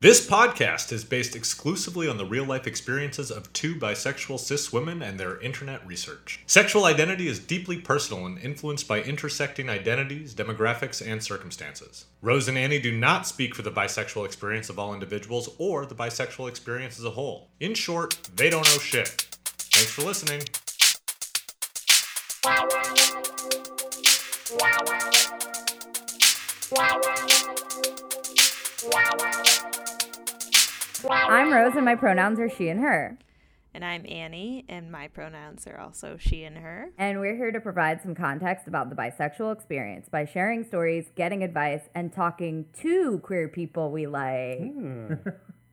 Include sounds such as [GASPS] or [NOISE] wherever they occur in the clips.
This podcast is based exclusively on the real life experiences of two bisexual cis women and their internet research. Sexual identity is deeply personal and influenced by intersecting identities, demographics, and circumstances. Rose and Annie do not speak for the bisexual experience of all individuals or the bisexual experience as a whole. In short, they don't know shit. Thanks for listening. I'm Rose, and my pronouns are she and her. And I'm Annie, and my pronouns are also she and her. And we're here to provide some context about the bisexual experience by sharing stories, getting advice, and talking to queer people we like.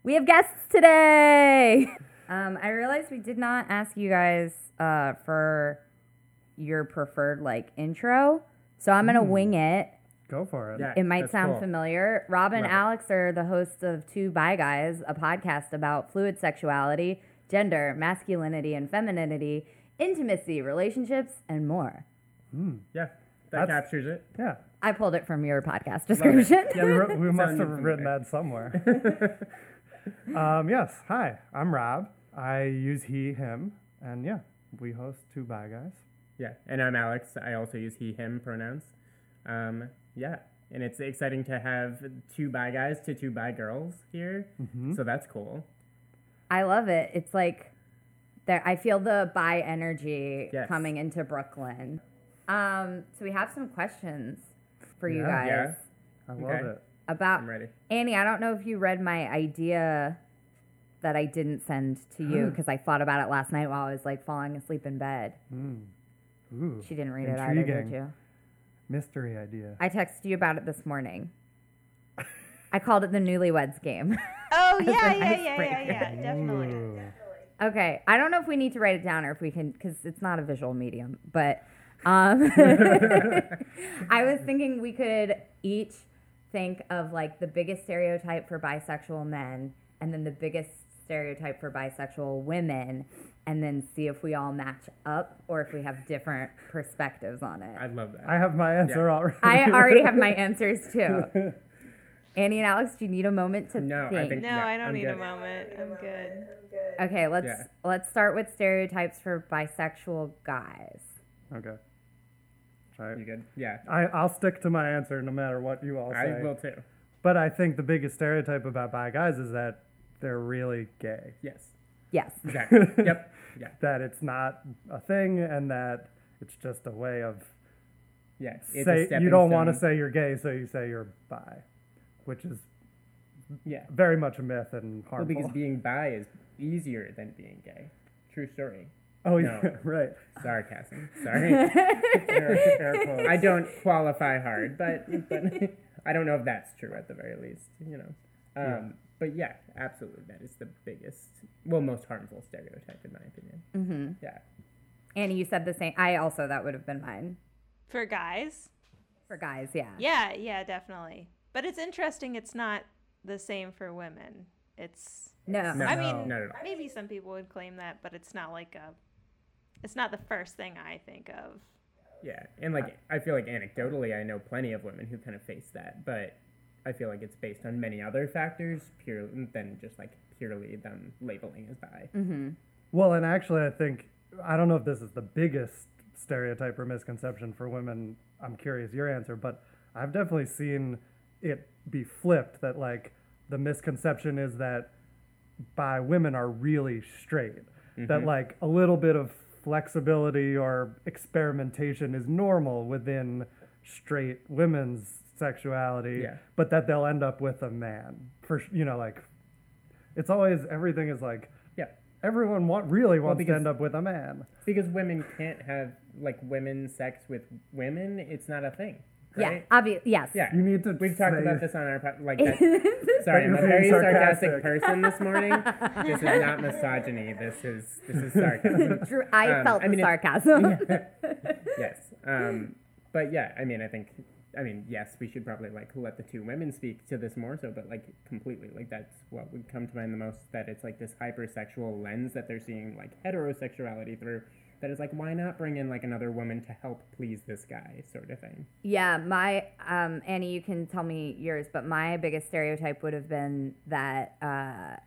we have guests today. Um, I realized we did not ask you guys uh, for your preferred like intro, so I'm gonna wing it. Go for it. Yeah. It might sound cool. familiar. Rob and Love it. Alex are the hosts of Two Bi Guys, a podcast about fluid sexuality, gender, masculinity and femininity, intimacy, relationships, and more. Yeah, that That's- captures it. Yeah. I pulled it from your podcast description. Yeah, we, we [LAUGHS] must have written that somewhere. [LAUGHS] um, yes. Hi, I'm Rob. I use he, him, and yeah, we host two bi guys. Yeah, and I'm Alex. I also use he, him pronouns. Um, yeah, and it's exciting to have two bi guys to two bi girls here. So that's cool. I love it. It's like there I feel the bi energy Yes. coming into Brooklyn. Um, so we have some questions for you Yeah. guys Yeah. I love Okay. it. about I'm ready. Annie, I don't know if you read my idea that I didn't send to you [GASPS] because I thought about it last night while I was like falling asleep in bed. Ooh, She didn't read it either, did you? Mystery idea. I texted you about it this morning. I called it the newlyweds game. Oh [LAUGHS] yeah, an yeah, yeah, yeah, yeah, definitely. Ooh. okay, I don't know if we need to write it down or if we can because it's not a visual medium, but um, [LAUGHS] I was thinking we could each think of like the biggest stereotype for bisexual men and then the biggest stereotype for bisexual women and then see if we all match up or if we have different perspectives on it. I'd love that. I have my answer already. I already have my [LAUGHS] answers too. Annie and Alex, do you need a moment to No, I think? think- No, Yeah, I don't I'm need a moment. I'm good. Okay, let's Yeah. let's start with stereotypes for bisexual guys. okay. Try You it. good? Yeah, I, I'll stick to my answer no matter what you all say. I will too. But I think the biggest stereotype about bi guys is that they're really gay. Yes, Yes. exactly. [LAUGHS] yep. Yeah. That it's not a thing and that it's just a way of Yeah. It's a say you don't want to say you're gay, so you say you're bi, which is Yeah. very much a myth and harmful. Well, because being bi is easier than being gay. True story. oh no. yeah, [LAUGHS] right. Sarcasm. Sorry. [LAUGHS] Air, air. I don't qualify hard, but but I don't know if that's true at the very least. You know. Um, But yeah, absolutely, that is the biggest, well, most harmful stereotype in my opinion. Mm-hmm. Yeah. Annie, you said the same. I also that would have been mine For guys, for guys. Yeah. yeah, yeah, definitely. But it's interesting. It's not the same for women. It's. No. No, I mean, not at maybe some people would claim that, but it's not like a. It's not the first thing I think of. Yeah, and like I feel like anecdotally, I know plenty of women who kind of face that, but I feel like it's based on many other factors pure than just like purely them labeling as bi. Mm-hmm. Well, and actually, I think I don't know if this is the biggest stereotype or misconception for women. I'm curious your answer, but I've definitely seen it be flipped. That like the misconception is that bi women are really straight. That like a little bit of flexibility or experimentation is normal within straight women's sexuality, Yeah. but that they'll end up with a man. For you know, like it's always everything is like Yeah, everyone want really wants to because- end up with a man. because women can't have like women sex with women. It's not a thing. Yeah. Right? Obvious. Yes. Yeah. You need to. We've talked about this on our po- like. [LAUGHS] That, sorry, I'm a very sarcastic sarcastic. person this morning. [LAUGHS] this is not misogyny. This is this is sarcasm. [LAUGHS] Drew, I Um, felt I mean, the it- sarcasm. yes. Um, but yeah, I mean, I think, I mean, yes, we should probably like let the two women speak to this more so, but like completely, like that's what would come to mind the most. That it's like this hypersexual lens that they're seeing like heterosexuality through. that is like, why not bring in like another woman to help please this guy, sort of thing. Yeah, my um, Annie, you can tell me yours, but my biggest stereotype would have been that uh,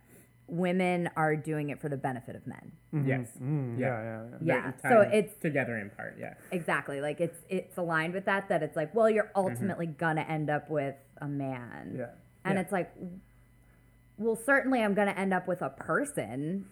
women are doing it for the benefit of men. Yes. Mm, Yeah. yeah, yeah, yeah. Yeah, so it's together in part. Yeah. exactly like it's it's aligned with that that it's like, well, you're ultimately gonna end up with a man, Yeah. and Yeah. it's like, well, certainly I'm gonna end up with a person.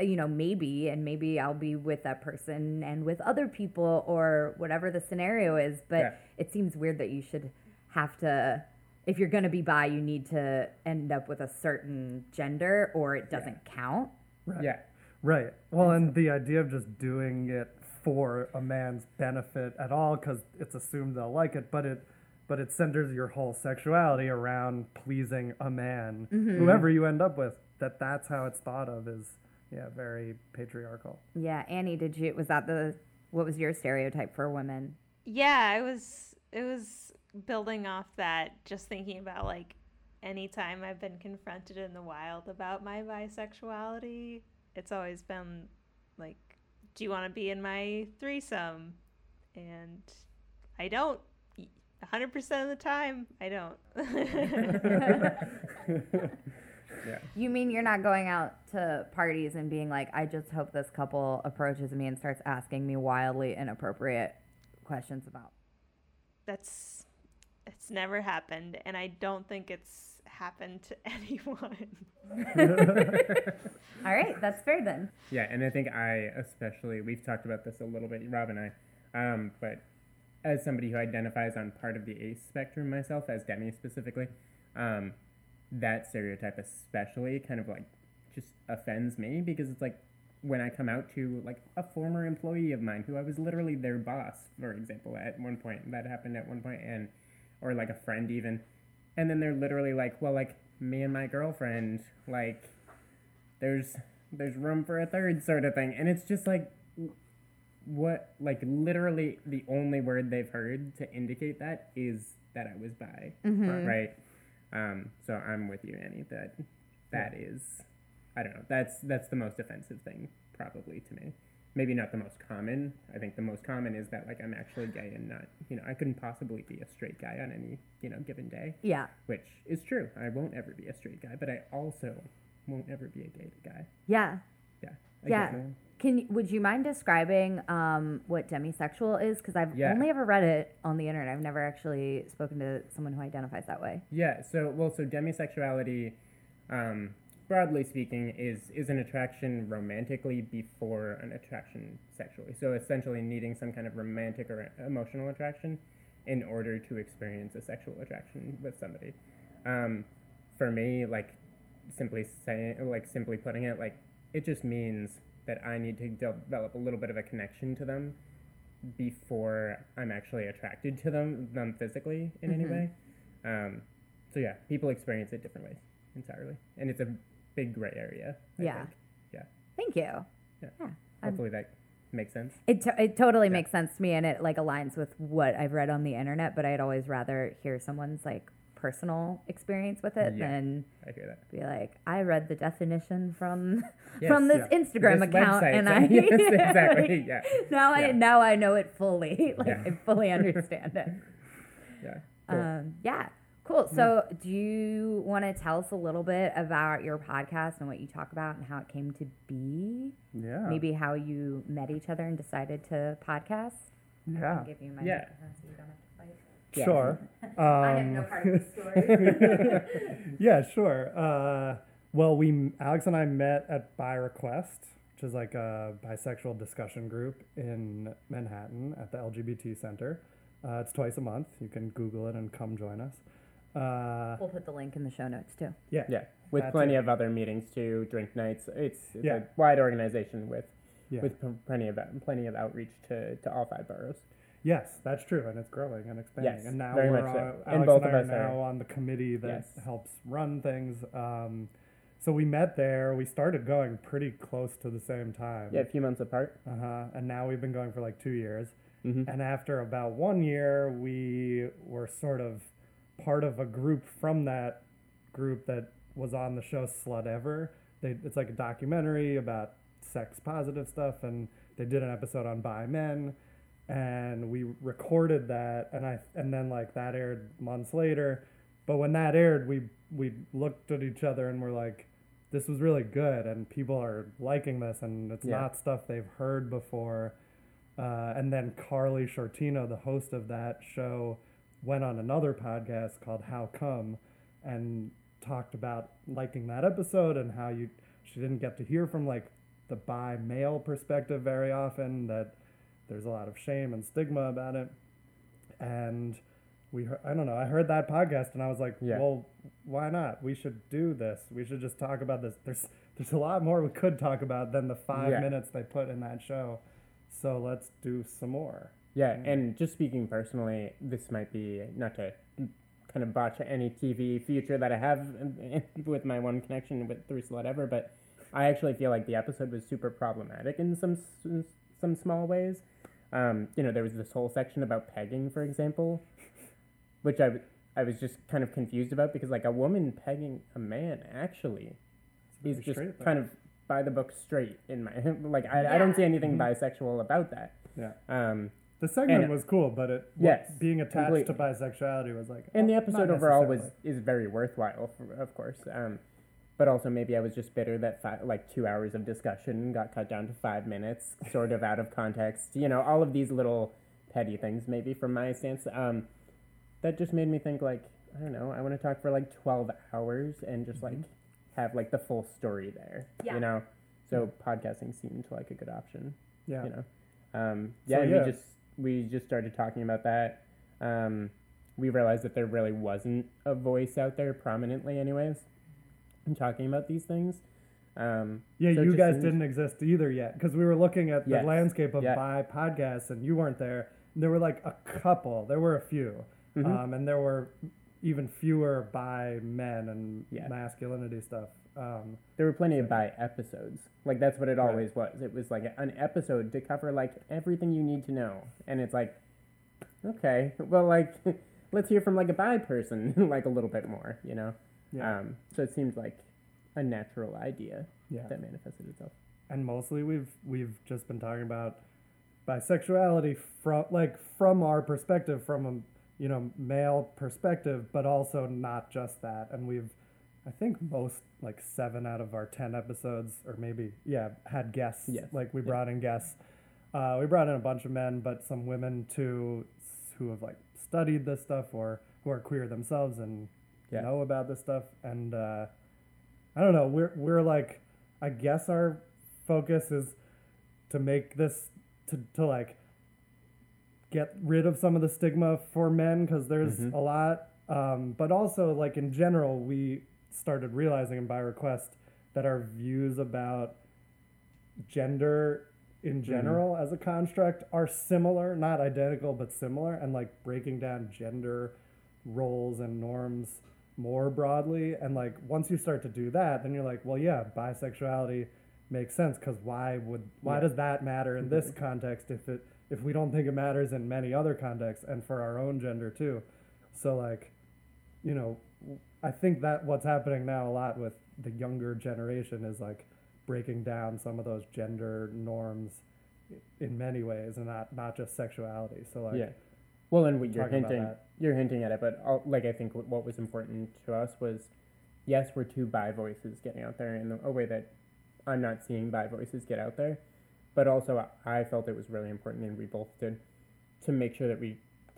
You know, maybe, and maybe I'll be with that person and with other people or whatever the scenario is. But Yeah. it seems weird that you should have to, if you're going to be bi, you need to end up with a certain gender or it doesn't count. Right. Yeah. Right. Well, and the idea of just doing it for a man's benefit at all, because it's assumed they'll like it, but it, but it centers your whole sexuality around pleasing a man, mm-hmm. whoever you end up with. That that's how it's thought of is, yeah, very patriarchal. Yeah, Annie, did you, was that the, what was your stereotype for women? Yeah, it was it was building off that just thinking about like anytime I've been confronted in the wild about my bisexuality, it's always been like, do you want to be in my threesome? And I don't. 100% of the time, I don't. [LAUGHS] Yeah. You mean you're not going out to parties and being like, I just hope this couple approaches me and starts asking me wildly inappropriate questions about. That's it's never happened and I don't think it's happened to [LAUGHS] anyone. [LAUGHS] All right, that's fair then. Yeah, and I think I especially we've talked about this a little bit, Rob and I, um, but as somebody who identifies on part of the ace spectrum myself, as Demi specifically, um, that stereotype especially kind of like just offends me because it's like when I come out to like a former employee of mine who I was literally their boss, for example, at one point that happened at one point, and or like a friend even, and then they're literally like, well, like me and my girlfriend, like there's there's room for a third sort of thing. And it's just like what like literally the only word they've heard to indicate that is that i was bi right? Um so i'm with you annie that that is i don't know that's that's the most offensive thing probably to me maybe not the most common i think the most common is that like i'm actually gay and not you know i couldn't possibly be a straight guy on any you know given day Yeah. which is true i won't ever be a straight guy but i also won't ever be a gay guy Yeah. yeah. I Yeah. Can you- would you mind describing um, what demisexual is? Because I've Yeah. only ever read it on the internet. I've never actually spoken to someone who identifies that way. Yeah. So well, so demisexuality, um, broadly speaking, is is an attraction romantically before an attraction sexually. So essentially, needing some kind of romantic or emotional attraction in order to experience a sexual attraction with somebody. Um, for me, like simply saying, like simply putting it, like it just means that I need to develop a little bit of a connection to them before I'm actually attracted to them, them physically in any way. Um, so yeah, people experience it different ways entirely, and it's a big gray area. I Yeah. think. Yeah. Thank you. Yeah. Yeah. Hopefully that makes sense. It, to- it totally makes sense to me and it like aligns with what I've read on the internet, but I'd always rather hear someone's like personal experience with it Yeah. than I hear that. be like, I read the definition from [LAUGHS] Yes, from this yeah. Instagram This account website, and [LAUGHS] I yes, exactly. [LAUGHS] Yeah. now I now I know it fully. Like Yeah. I fully understand it. Yeah. Cool. Um, yeah. Cool. So, do you want to tell us a little bit about your podcast and what you talk about and how it came to be? Yeah. Maybe how you met each other and decided to podcast? Yeah. I'll give you my Yeah. microphone so you don't have to fight. Yeah. Sure. [LAUGHS] I have Um, no part of the story. [LAUGHS] yeah, sure. Uh, well, we Alex and I met at BiRequest, which is like a bisexual discussion group in Manhattan at the LGBT Center. Uh, it's twice a month. You can Google it and come join us. Uh, we'll put the link in the show notes too. yeah. Yeah. With That's plenty it. of other meetings too, drink nights. It's, it's Yeah. a wide organization with Yeah. with plenty of plenty of outreach to, to all five boroughs. Yes, that's true, and it's growing and expanding. Yes, and now very we're much so. on, And Alex both and of I us are are- now on the committee that Yes. helps run things. Um, so we met there. We started going pretty close to the same time. Yeah, a few months apart. Uh huh. And now we've been going for like two years. Mhm. And after about one year, we were sort of part of a group from that group that was on the show Slutever. They, it's like a documentary about sex positive stuff, and they did an episode on bi men, and we recorded that, and I and then like that aired months later, but when that aired, we we looked at each other and we're like, this was really good, and people are liking this, and it's Yeah. not stuff they've heard before. Uh, and then Karley Sciortino, the host of that show, went on another podcast called How Come and talked about liking that episode and how you she didn't get to hear from like the bi male perspective very often that there's a lot of shame and stigma about it. And we heard, I don't know I heard that podcast and I was like Yeah. well why not? We should do this. We should just talk about this. There's there's a lot more we could talk about than the 5 Yeah. minutes they put in that show. So let's do some more Yeah, and just speaking personally, this might be not to kind of botch any TV future that I have [LAUGHS] with my one connection with through Slutever, but I actually feel like the episode was super problematic in some some small ways. Um, you know, there was this whole section about pegging, for example, which I, w- I was just kind of confused about because like a woman pegging a man actually is just straight, kind of by the book straight in my [LAUGHS] like I, I don't see anything Mm-hmm. bisexual about that. yeah Um, the segment And- was cool but it Yes, what, being attached completely. to bisexuality was like and the oh, episode not overall was is very worthwhile, for, of course. Um, but also maybe I was just bitter that fi- like two hours of discussion got cut down to five minutes, sort of out of context. You know, all of these little petty things, maybe from my stance. Um, that just made me think like I don't know. I want to talk for like twelve hours and just like have like the full story there. Yeah. You know, so podcasting seemed like a good option yeah you know um, yeah, So, yeah. we just we just started talking about that um, we realized that there really wasn't a voice out there prominently anyways in talking about these things um, Yeah, so you guys seems- didn't exist either yet because we were looking at the Yes. landscape of Yeah. bi podcasts and you weren't there. And there were like a couple. There were a few, Mm-hmm. um, and there were even fewer bi men and Yeah. masculinity stuff. Um, there were plenty of bi episodes like that's what it Right. always was it was like an episode to cover like everything you need to know and it's like okay well like [LAUGHS] let's hear from like a bi person [LAUGHS] like a little bit more you know Yeah. um, so it seemed like a natural idea Yeah. that manifested itself and mostly we've we've just been talking about bisexuality from like from our perspective, from a you know male perspective, but also not just that. And we've, I think most like seven out of our ten episodes, or maybe yeah, had guests. Yes. Like we Yeah. brought in guests. Uh, we brought in a bunch of men, but some women too, who have like studied this stuff or who are queer themselves and Yeah. know about this stuff. And uh, I don't know. We're we're like, I guess our focus is to make this to to like get rid of some of the stigma for men because there's Mhm. a lot. Um, but also like in general, we started realizing in BiRequest that our views about gender in general as a construct are similar, not identical, but similar, and like breaking down gender roles and norms more broadly. And like once you start to do that, then you're like, well, yeah, bisexuality makes sense because why would why Yeah. does that matter in this context if it if we don't think it matters in many other contexts and for our own gender too? So like, you know, I think that what's happening now a lot with the younger generation is like breaking down some of those gender norms in many ways and not not just sexuality. So like yeah. Well, and you're hinting, you're hinting at it, but like I think what what was important to us was, yes, we're two bi voices getting out there in a way that I'm not seeing bi voices get out there, but also I felt it was really important, and we both did, to make sure that we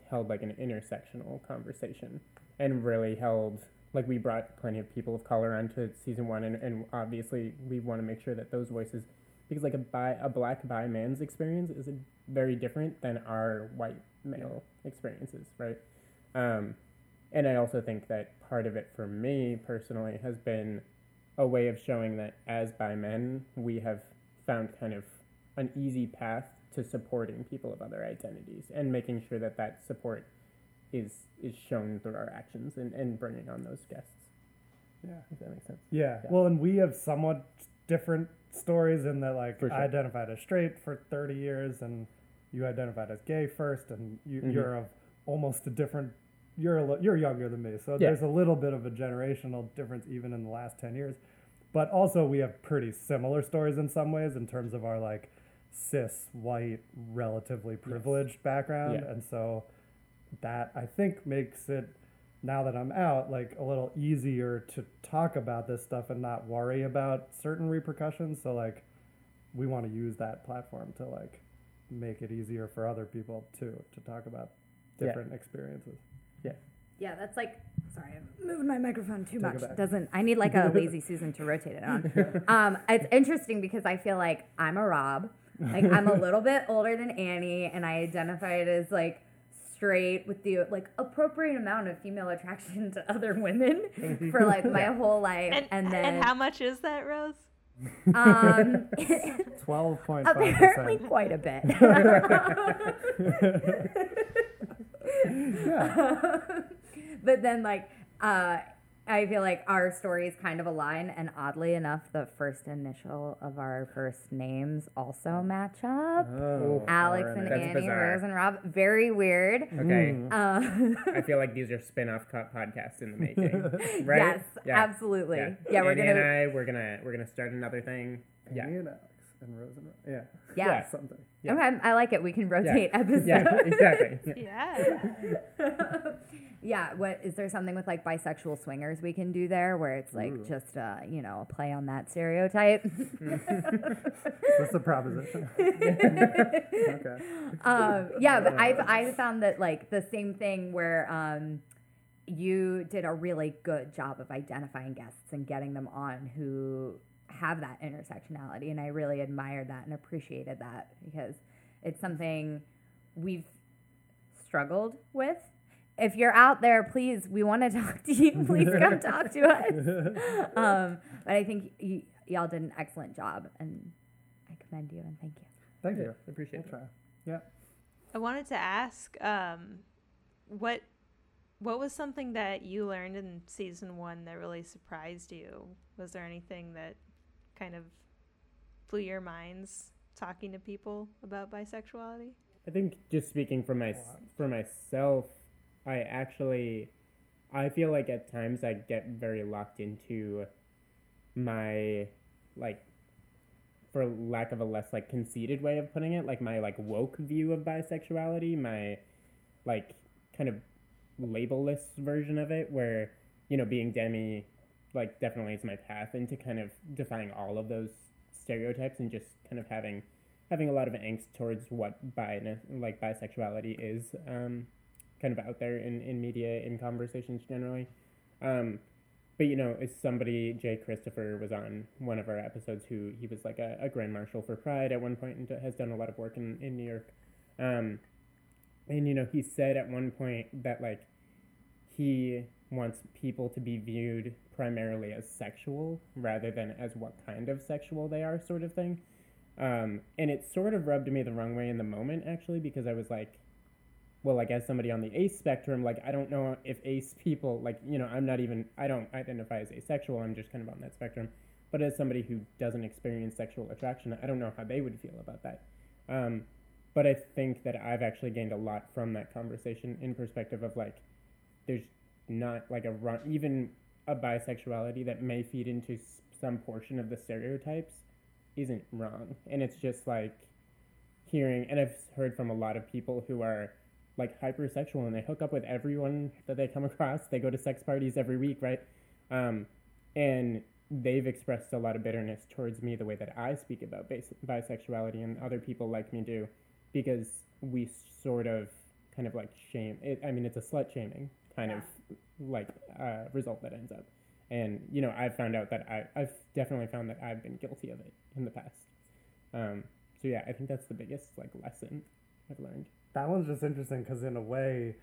held like an intersectional conversation and really held like we brought plenty of people of color onto season one, and, and obviously we want to make sure that those voices because like a bi a black bi man's experience is a, very different than our white male experiences, right? Um, and I also think that part of it for me personally has been a way of showing that as bi men we have found kind of an easy path to supporting people of other identities and making sure that that support is is shown through our actions and, and bringing on those guests. Yeah. If that makes sense. Yeah. Yeah. Well, and we have somewhat different stories in that, like, sure. I identified as straight for 30 years, and you identified as gay first, and you, Mhm. you're of almost a different. You're a, li- you're younger than me, so Yeah. there's a little bit of a generational difference even in the last 10 years. But also, we have pretty similar stories in some ways in terms of our like cis white relatively privileged background Yeah. and so that i think makes it now that i'm out like a little easier to talk about this stuff and not worry about certain repercussions so like we want to use that platform to like make it easier for other people too to talk about Yeah. different experiences Yeah, yeah that's like. Sorry, I'm moving my microphone too Take much. it. Doesn't I need like a lazy Susan to rotate it on? [LAUGHS] um, it's interesting because I feel like I'm a Rob. Like I'm a [LAUGHS] little bit older than Annie, and I identify as like straight with the like appropriate amount of female attraction to other women for like my whole life, And, and, and, how much is that, Rose? um, [LAUGHS] 12.5 apparently quite a bit. [LAUGHS] but then like uh I feel like our stories kind of align, and oddly enough, the first initial of our first names also match up. Oh, Alex and That's Annie, bizarre. Rose and Rob. Very weird. Okay. Uh, I feel like these are spin-off co- podcasts in the making, [LAUGHS] right? Yes, absolutely. Yeah, Yeah, we're Annie gonna- and I, we're gonna we're gonna start another thing. Yeah. Annie and Alex and Rose and Ro- yeah yeah. something Yeah. Okay, I like it. We can rotate episodes. Yeah, exactly. [LAUGHS] Yeah. [LAUGHS] Yeah, what is there something with like bisexual swingers we can do there where it's like Ooh. just uh, you know, a play on that stereotype? [LAUGHS] What's the proposition? [LAUGHS] okay. um, yeah, but [LAUGHS] I've I've found that like the same thing where um, you did a really good job of identifying guests and getting them on who have that intersectionality, and I really admired that and appreciated that because it's something we've struggled with. If you're out there, please, we want to [LAUGHS] talk to you. Please come talk to us. [LAUGHS] Um, but I think y- y'all did an excellent job, and I commend you and thank you. Thank you. I appreciate We'll it. try. Yeah. I wanted to ask, um, what what was something that you learned in season one that really surprised you? Was there anything that kind of blew your minds talking to people about bisexuality? I think just speaking for my for myself, I actually I feel like at times I get very locked into my like for lack of a less like conceited way of putting it, like my like woke view of bisexuality, my like kind of labelless version of it where, you know, being demi like definitely is my path into kind of defying all of those stereotypes and just kind of having having a lot of angst towards what bi like bisexuality is um, kind of out there in, in media in conversations generally. Um, but you know as somebody J. Christopher was on one of our episodes who he was like a, a grand marshal for pride at one point and has done a lot of work in, in new york. Um, and you know he said at one point that like he wants people to be viewed primarily as sexual rather than as what kind of sexual they are sort of thing. Um, and it sort of rubbed me the wrong way in the moment, actually, because I was like, well, like as somebody on the ace spectrum, like I don't know if ace people, like, you know, I'm not even, I don't identify as asexual, I'm just kind of on that spectrum. But as somebody who doesn't experience sexual attraction, I don't know how they would feel about that. Um, but I think that I've actually gained a lot from that conversation in perspective of like, there's not like a run, even a bisexuality that may feed into some portion of the stereotypes isn't wrong. And it's just like hearing, and I've heard from a lot of people who are like hypersexual and they hook up with everyone that they come [LAUGHS] across. They go to sex parties every week, right? Um, and they've expressed a lot of bitterness towards me the way that I speak about bas- bisexuality and other people like me do because we sort of kind of like shame it. I mean, it's a slut shaming kind of like uh, result that ends up. And you know, I've found out that I, I've definitely found that I've been guilty of it in the past. Um, so yeah, I think that's the biggest like lesson I've learned. That one's just interesting because in a way,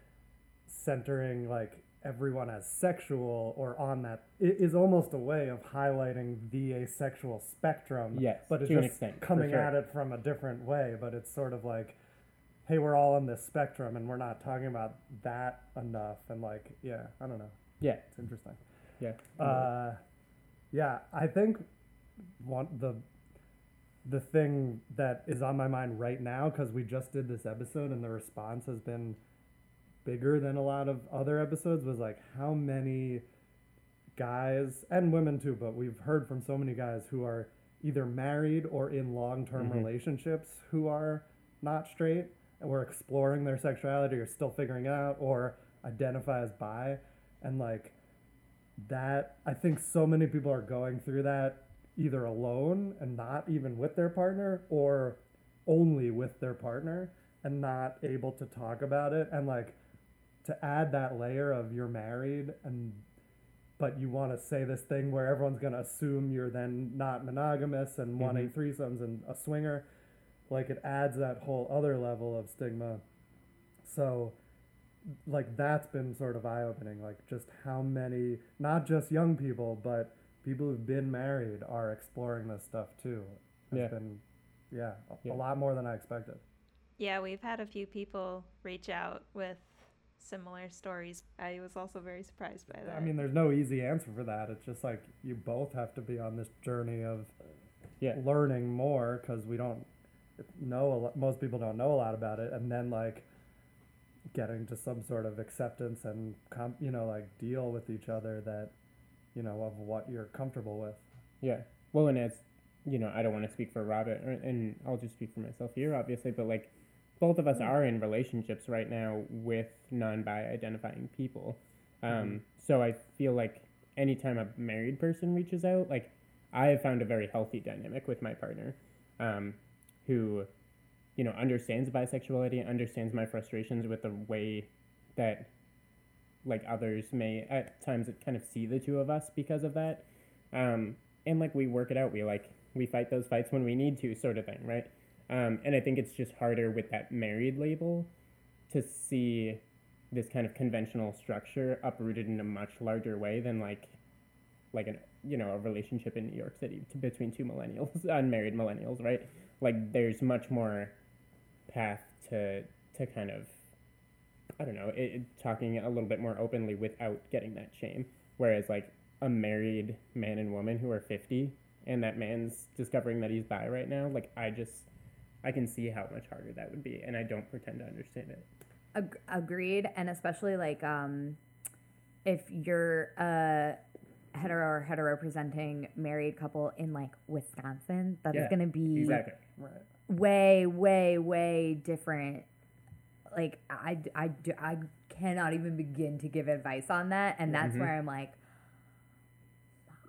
centering like everyone as sexual or on that i- almost a way of highlighting the asexual spectrum. Yes, but it's just extent, coming sure. at it from a different way. But it's sort of like, hey, we're all on this spectrum, and we're not talking about that enough. And like, yeah, I don't know. Yeah, It's interesting. yeah. Uh, yeah, I think one the the thing that is on my mind right now because we just did this episode and the response has been bigger than a lot of other episodes was like how many guys and women too, but we've heard from so many guys who are either married or in long-term Mhm. relationships who are not straight and were exploring their sexuality or still figuring it out or identify as bi and like that i think so many people are going through that either alone and not even with their partner or only with their partner and not able to talk about it and like to add that layer of you're married and but you want to say this thing where everyone's going to assume you're then not monogamous and Mhm. eight threesomes and a swinger like it adds that whole other level of stigma so like that's been sort of eye-opening like just how many not just young people but people who've been married are exploring this stuff too it's Yeah. been yeah, a- Yeah. a lot more than i expected Yeah, we've had a few people reach out with similar stories. I was also very surprised by that. i mean there's no easy answer for that it's just like you both have to be on this journey of Yeah. learning more because we don't know a lot, most people don't know a lot about it and then like getting to some sort of acceptance and com- you know like deal with each other that you know of what you're comfortable with Yeah. Well, and as you know, I don't want to speak for Robert, and I'll just speak for myself here, obviously. But like, both of us are in relationships right now with non-bi identifying people. Um, So I feel like anytime a married person reaches out, like I have found a very healthy dynamic with my partner, um, who, you know, understands bisexuality, understands my frustrations with the way that like others may at times kind of see the two of us because of that. Um, and like we work it out. We like we fight those fights when we need to sort of thing right? Um, and i think it's just harder with that married label to see this kind of conventional structure uprooted in a much larger way than like like an you know a relationship in new york city between two millennials [LAUGHS] unmarried millennials right? Like there's much more path to to kind of I don't know, it, it- talking a little bit more openly without getting that shame. Whereas like a married man and woman who are 50 and that man's discovering that he's bi right now, like I just I can see how much harder that would be and I don't pretend to understand it. Ag- agreed, and especially like um, if you're a hetero or hetero presenting married couple in like Wisconsin, that's Yeah, gonna be Exactly. right way, way, way different. Like I, I, I cannot even begin to give advice on that, and that's Mhm. where I'm like,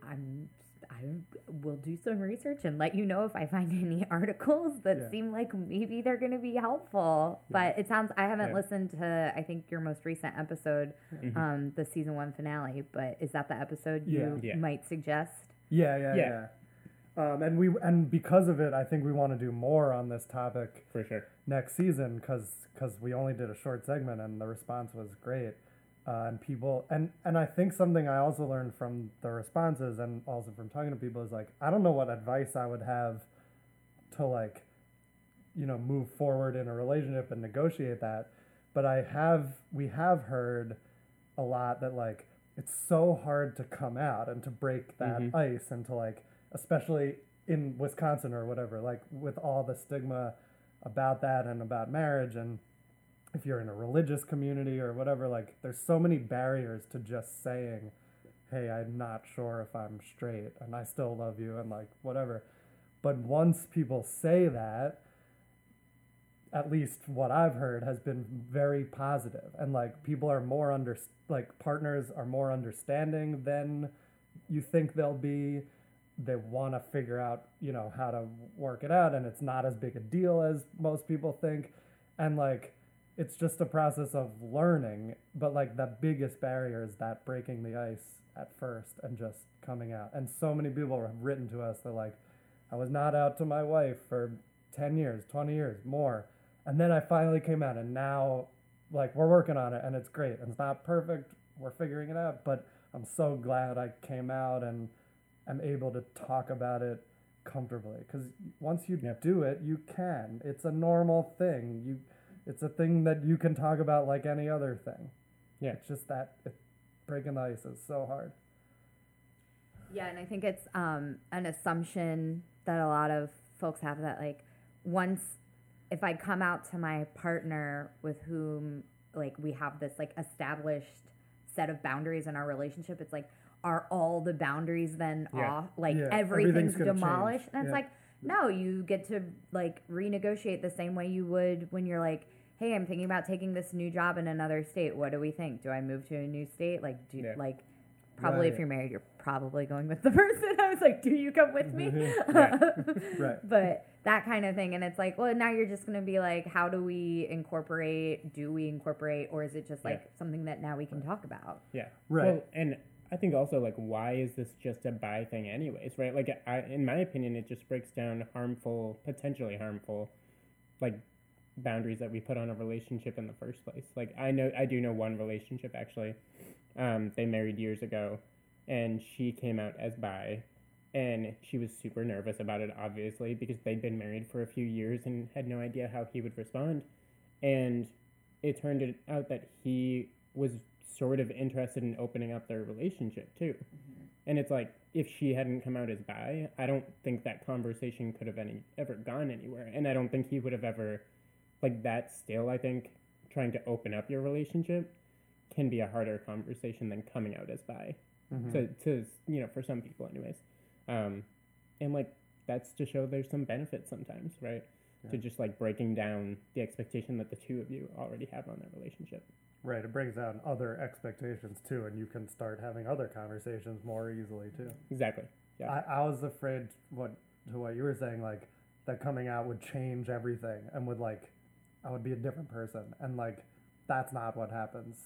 I'm, I will do some research and let you know if I find [LAUGHS] any articles that Yeah. seem like maybe they're going to be helpful. But it sounds I haven't Yeah. listened to I think your most recent episode, Mhm. um, the season one finale. But is that the episode you Yeah. Yeah. might suggest? yeah yeah yeah, Yeah. Um, and we and because of it i think we want to do more on this topic For sure. next season because because we only did a short segment and the response was great uh, and people and and i think something i also learned from the responses and also from talking to people is like i don't know what advice i would have to like you know move forward in a relationship and negotiate that but i have we have heard a lot that like it's so hard to come out and to break that Mhm. ice and to like especially in wisconsin or whatever like with all the stigma about that and about marriage and if you're in a religious community or whatever like there's so many barriers to just saying hey i'm not sure if i'm straight and i still love you and like whatever. But once people say that at least what i've heard has been very positive. And like people are more under like partners are more understanding than you think they'll be they want to figure out you know how to work it out and it's not as big a deal as most people think. And like it's just a process of learning but like the biggest barrier is that breaking the ice at first and just coming out. And so many people have written to us they're like i was not out to my wife for 10 years 20 years more. And then i finally came out and now like we're working on it and it's great and it's not perfect we're figuring it out but i'm so glad i came out and am able to talk about it comfortably. Because once you Yep. do it you can. It's a normal thing. You it's a thing that you can talk about like any other thing. Yeah. it's just that it, breaking the ice is so hard. Yeah, and I think it's um, an assumption that a lot of folks have that like once if I come out to my partner with whom like we have this like established set of boundaries in our relationship, it's like are all the boundaries then Yeah. off? Like Yeah, everything's, everything's gonna change. demolished? And it's Yeah. like, no, you get to like renegotiate the same way you would when you're like, hey, I'm thinking about taking this new job in another state. What do we think? Do I move to a new state? Like, do Yeah. like probably if you're married, you're probably going with the [LAUGHS] person. I was like, do you come with me? [LAUGHS] [LAUGHS] Right. but that kind of thing and it's like well now you're just going to be like how do we incorporate do we incorporate or is it just Yeah. like something that now we can talk about Yeah. Right. Well, and I think also like why is this just a bi thing anyways, right? Like I in my opinion it just breaks down harmful, potentially harmful like boundaries that we put on a relationship in the first place. Like I know I do know one relationship actually. Um they married years ago and she came out as bi and she was super nervous about it obviously because they'd been married for a few years and had no idea how he would respond and it turned out that he was sort of interested in opening up their relationship too. And it's like if she hadn't come out as bi i don't think that conversation could have any ever gone anywhere. And i don't think he would have ever like that still i think trying to open up your relationship can be a harder conversation than coming out as bi. To, to you know for some people anyways. Um, and like that's to show there's some benefit sometimes right? To just like breaking down the expectation that the two of you already have on that relationship Right. It brings down other expectations too, and you can start having other conversations more easily too. exactly yeah I, I was afraid what to what you were saying, like that coming out would change everything and would like I would be a different person. And like that's not what happens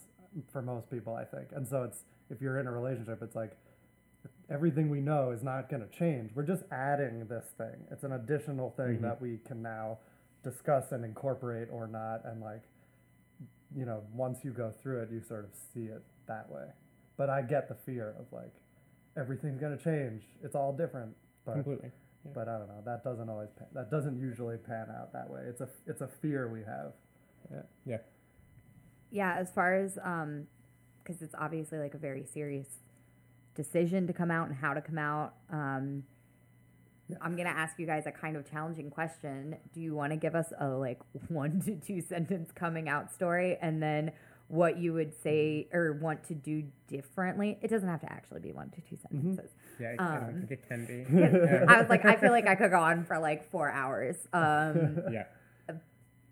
for most people, I think. And so it's if you're in a relationship, it's like everything we know is not gonna change. We're just adding this thing. It's an additional thing Mhm. that we can now discuss and incorporate or not and like you know, once you go through it you sort of see it that way. But I get the fear of like everything's gonna change. It's all different. But completely Yeah. but I don't know. That doesn't always pan, that doesn't usually pan out that way. It's a it's a fear we have. yeah yeah Yeah. as far as um because it's obviously like a very serious decision to come out and how to come out um Yeah. I'm gonna ask you guys a kind of challenging question. Do you want to give us a like [LAUGHS] one to two sentence coming out story and then what you would say or want to do differently? It doesn't have to actually be one to two sentences. Yeah I, Um, it can be. [LAUGHS] i was like i feel like i could go on for like four hours. Um [LAUGHS] yeah.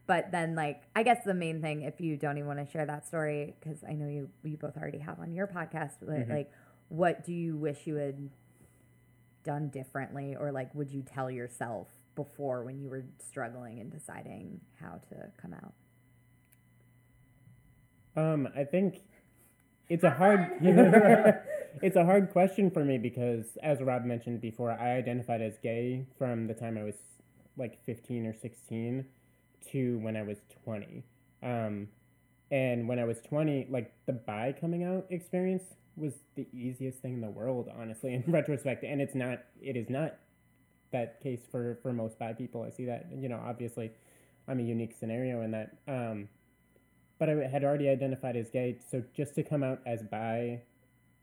but then like i guess the main thing if you don't even want to share that story because i know you you both already have on your podcast but Mhm. like what do you wish you had done differently? Or like would you tell yourself before when you were struggling and deciding how to come out? Um, I think it's a hard [LAUGHS] [LAUGHS] it's a hard question for me because as Rob mentioned before, I identified as gay from the time I was like 15 or 16 to when I was 20. Um, and when I was 20, like the bi coming out experience was the easiest thing in the world, honestly, in [LAUGHS] retrospect. And it's not, it is not that case for, for most bi people. I see that, you know, obviously I'm a unique scenario in that. Um, but I had already identified as gay, so just to come out as bi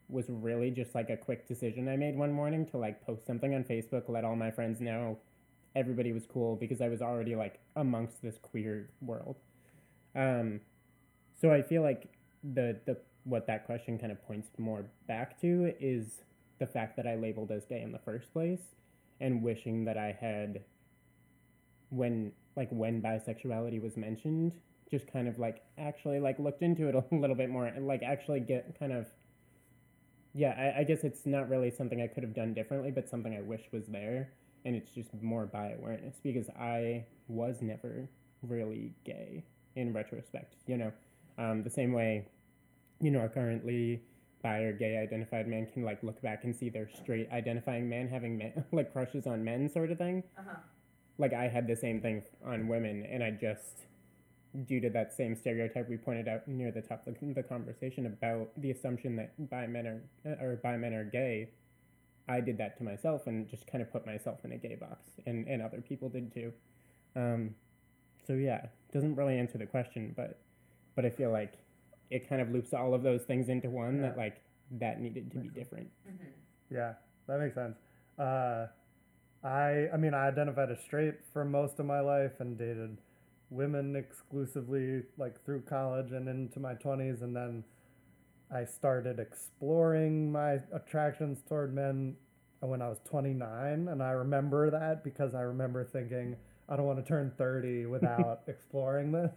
was really just like a quick decision I made one morning to like post something on Facebook, let all my friends know everybody was cool because I was already like amongst this queer world. Um, so I feel like the the what that question kind of points more back to is the fact that I labeled as gay in the first place and wishing that I had when like when bisexuality was mentioned just kind of like actually like looked into it [LAUGHS] a little bit more and like actually get kind of yeah I, I guess it's not really something i could have done differently but something i wish was there. And it's just more bi awareness because i was never really gay in retrospect you know? Um, the same way you know a currently bi or gay identified man can like look back and see their straight identifying man having men, [LAUGHS] like crushes on men sort of thing like i had the same thing on women and i just due to that same stereotype we pointed out near the top of the conversation about the assumption that bi men are or bi men are gay, I did that to myself and just kind of put myself in a gay box, and and other people did too. Um, so yeah, doesn't really answer the question, but but I feel like it kind of loops all of those things into one that like that needed to be different. Yeah, that makes sense. Uh, I I mean I identified as straight for most of my life and dated women exclusively like through college and into my 20s and then I started exploring my attractions toward men when I was 29, and I remember that because I remember thinking I don't want to turn 30 without [LAUGHS] exploring this.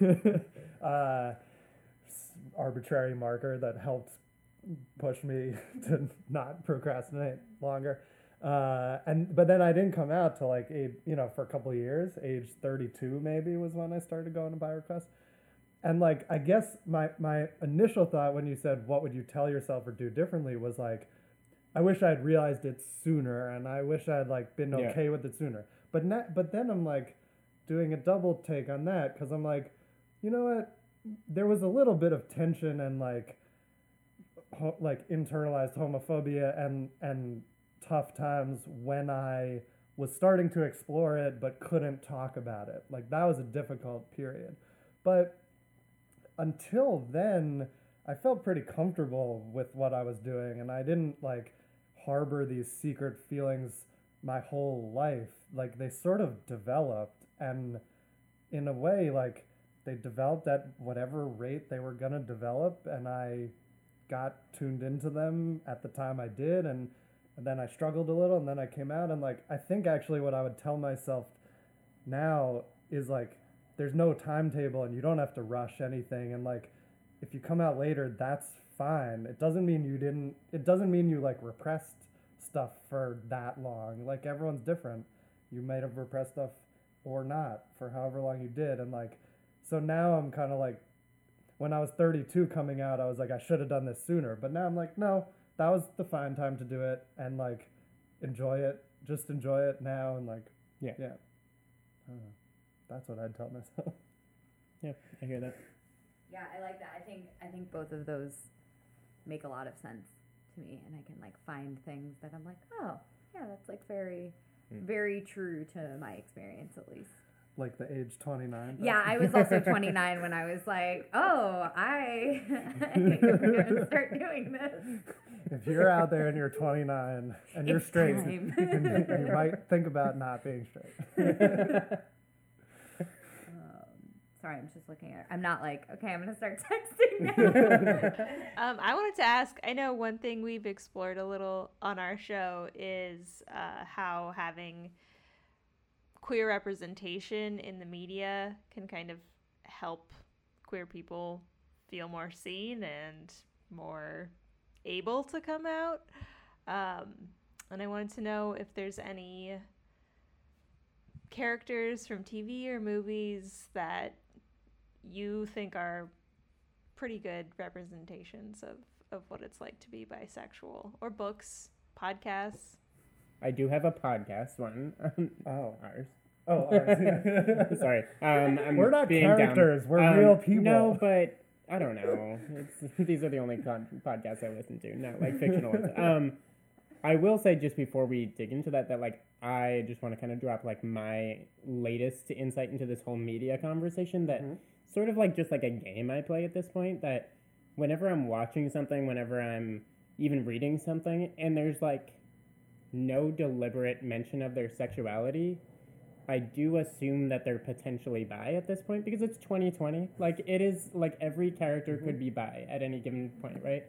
[LAUGHS] uh, arbitrary marker that helped push me [LAUGHS] to not procrastinate longer. Uh, and but then I didn't come out till like age, you know, for a couple of years. Age 32 maybe was when I started going to BiRequest. And like I guess my my initial thought when you said what would you tell yourself or do differently was like I wish I had realized it sooner and I wish I had like been Yeah. okay with it sooner. But na- but then I'm like doing a double take on that cuz I'm like you know what there was a little bit of tension and like ho- like internalized homophobia and and tough times when I was starting to explore it but couldn't talk about it. Like that was a difficult period. But until then, I felt pretty comfortable with what I was doing and I didn't like harbor these secret feelings my whole life. Like they sort of developed and in a way like they developed at whatever rate they were going to develop and I got tuned into them at the time I did and, and then I struggled a little and then I came out and like I think actually what I would tell myself now is like there's no timetable and you don't have to rush anything and like if you come out later that's fine. It doesn't mean you didn't it doesn't mean you like repressed stuff for that long. Like everyone's different. You might have repressed stuff or not for however long you did and like so now i'm kind of like when i was 32 coming out i was like i should have done this sooner but now i'm like no that was the fine time to do it and like enjoy it just enjoy it now and like Yeah. yeah I don't know. that's what i'd tell myself [LAUGHS] Yeah, I hear that. Yeah, I like that. I think I think both of those make a lot of sense to me, and I can like find things that I'm like, oh, yeah, that's like very, hmm. very true to my experience at least. Like the age 29 but- Yeah, I was also [LAUGHS] 29 when I was like, oh, I I'm [LAUGHS] gonna start doing this. if you're out there and you're 29 and you're It's straight time. [LAUGHS] you, you might think about not being straight Sorry, I'm just looking at. I'm not like, okay, I'm gonna start texting now. Um, I wanted to ask. I know one thing we've explored a little on our show is uh, how having queer representation in the media can kind of help queer people feel more seen and more able to come out. Um, and I wanted to know if there's any characters from TV or movies that you think are pretty good representations of, of what it's like to be bisexual or books, podcasts. I do have a podcast one. [LAUGHS] oh [LAUGHS] Ours. oh ours. [LAUGHS] Sorry. Um, I'm We're not being dumb. characters, we're Um, real people. No, but I don't know. It's, these are the only con- podcasts I listen to, not like fictional ones. Um, I will say just before we dig into that, that like I just want to kind of drop like my latest insight into this whole media conversation. That sort of like just like a game I play at this point. That whenever I'm watching something, whenever I'm even reading something, and there's like no deliberate mention of their sexuality, I do assume that they're potentially bi at this point because it's 2020. Like it is like every character could be bi at any given point, right?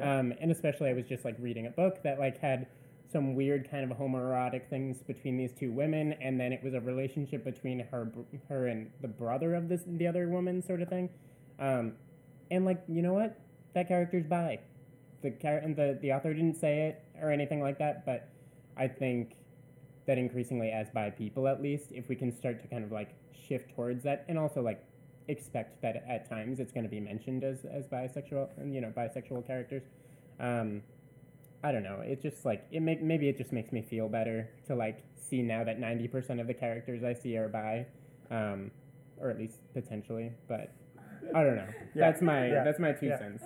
Um, and especially I was just like reading a book that like had some weird kind of homoerotic things between these two women, and then it was a relationship between her, her and the brother of this the other woman, sort of thing. Um, and like you know what, that character's bi. The char- and the the author didn't say it or anything like that, but I think that increasingly as bi people at least if we can start to kind of like shift towards that and also like expect that at times it's going to be mentioned as as bisexual and you know bisexual characters um i don't know it just like it make maybe it just makes me feel better to like see now that 90% of the characters i see are bi um or at least potentially but i don't know. [LAUGHS] That's my yeah, that's my two yeah. cents.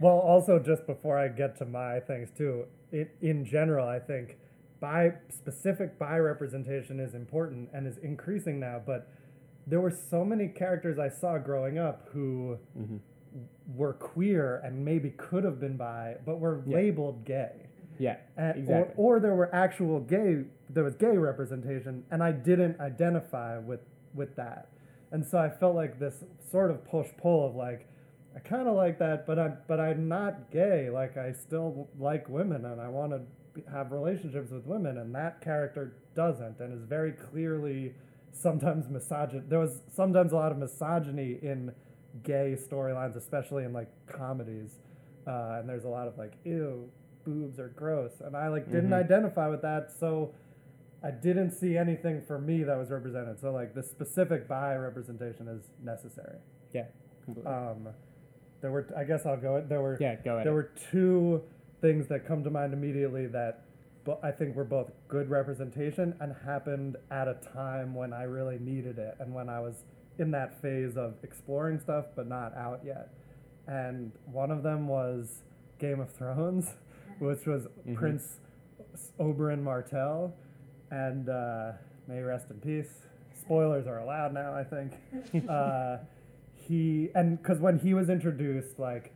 Well, also just before I get to my things too, it, in general, I think bi specific bi representation is important and is increasing now. But there were so many characters I saw growing up who mm-hmm. were queer and maybe could have been bi, but were labeled gay. yeah And, exactly or, or there were actual gay there was gay representation and i didn't identify with with that and so i felt like this sort of push pull of like I kind of like that, but I'm but I'm not gay. Like I still like women, and I want to have relationships with women, and that character doesn't, and is very clearly sometimes misogyn. There was sometimes a lot of misogyny in gay storylines, especially in like comedies, uh, and there's a lot of like ew, boobs are gross, and I like didn't Mhm. identify with that, so. I didn't see anything for me that was represented. So like the specific bi representation is necessary. Yeah. completely. Um, there were, I guess I'll go. There were, yeah, go ahead. there were two things that come to mind immediately that, bo- I think were both good representation and happened at a time when I really needed it and when I was in that phase of exploring stuff but not out yet. And one of them was Game of Thrones, [LAUGHS] which was Mhm. Prince Oberyn Martell, and uh, may rest in peace. Spoilers are allowed now, I think. [LAUGHS] uh, he and because when he was introduced, like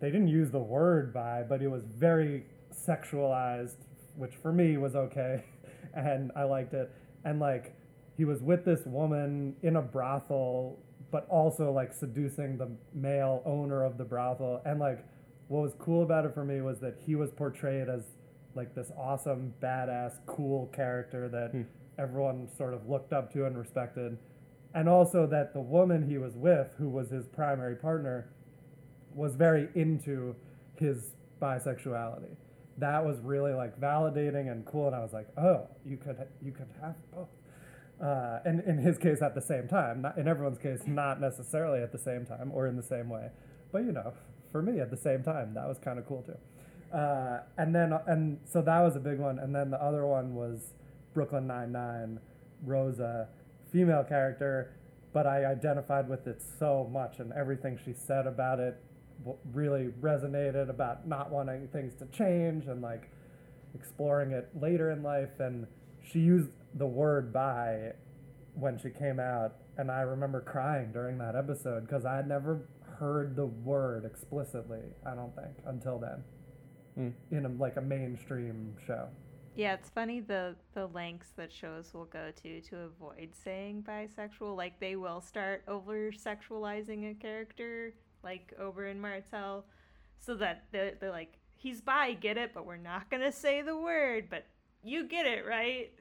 they didn't use the word bi, but it was very sexualized, which for me was okay, [LAUGHS] and I liked it. And like he was with this woman in a brothel, but also like seducing the male owner of the brothel. And like what was cool about it for me was that he was portrayed as like this awesome, badass, cool character that Hmm. everyone sort of looked up to and respected. And also that the woman he was with, who was his primary partner, was very into his bisexuality. That was really like validating and cool, and I was like, oh, you could you could have both. Uh, and in his case, at the same time, not in everyone's case, not necessarily at the same time or in the same way, but you know, for me, at the same time, that was kind of cool too. Uh, and then and so that was a big one, and then the other one was Brooklyn Nine Nine, Rosa, female character, but I identified with it so much, and everything she said about it really resonated about not wanting things to change and like exploring it later in life. And she used the word bi when she came out, and I remember crying during that episode because I had never heard the word explicitly. I don't think until then Mm. in a, like a mainstream show. Yeah, it's funny the the lengths that shows will go to to avoid saying bisexual. Like they will start over sexualizing a character, like Oberyn Martell, so that they're, they're like, he's bi, get it, but we're not gonna say the word, but you get it, right?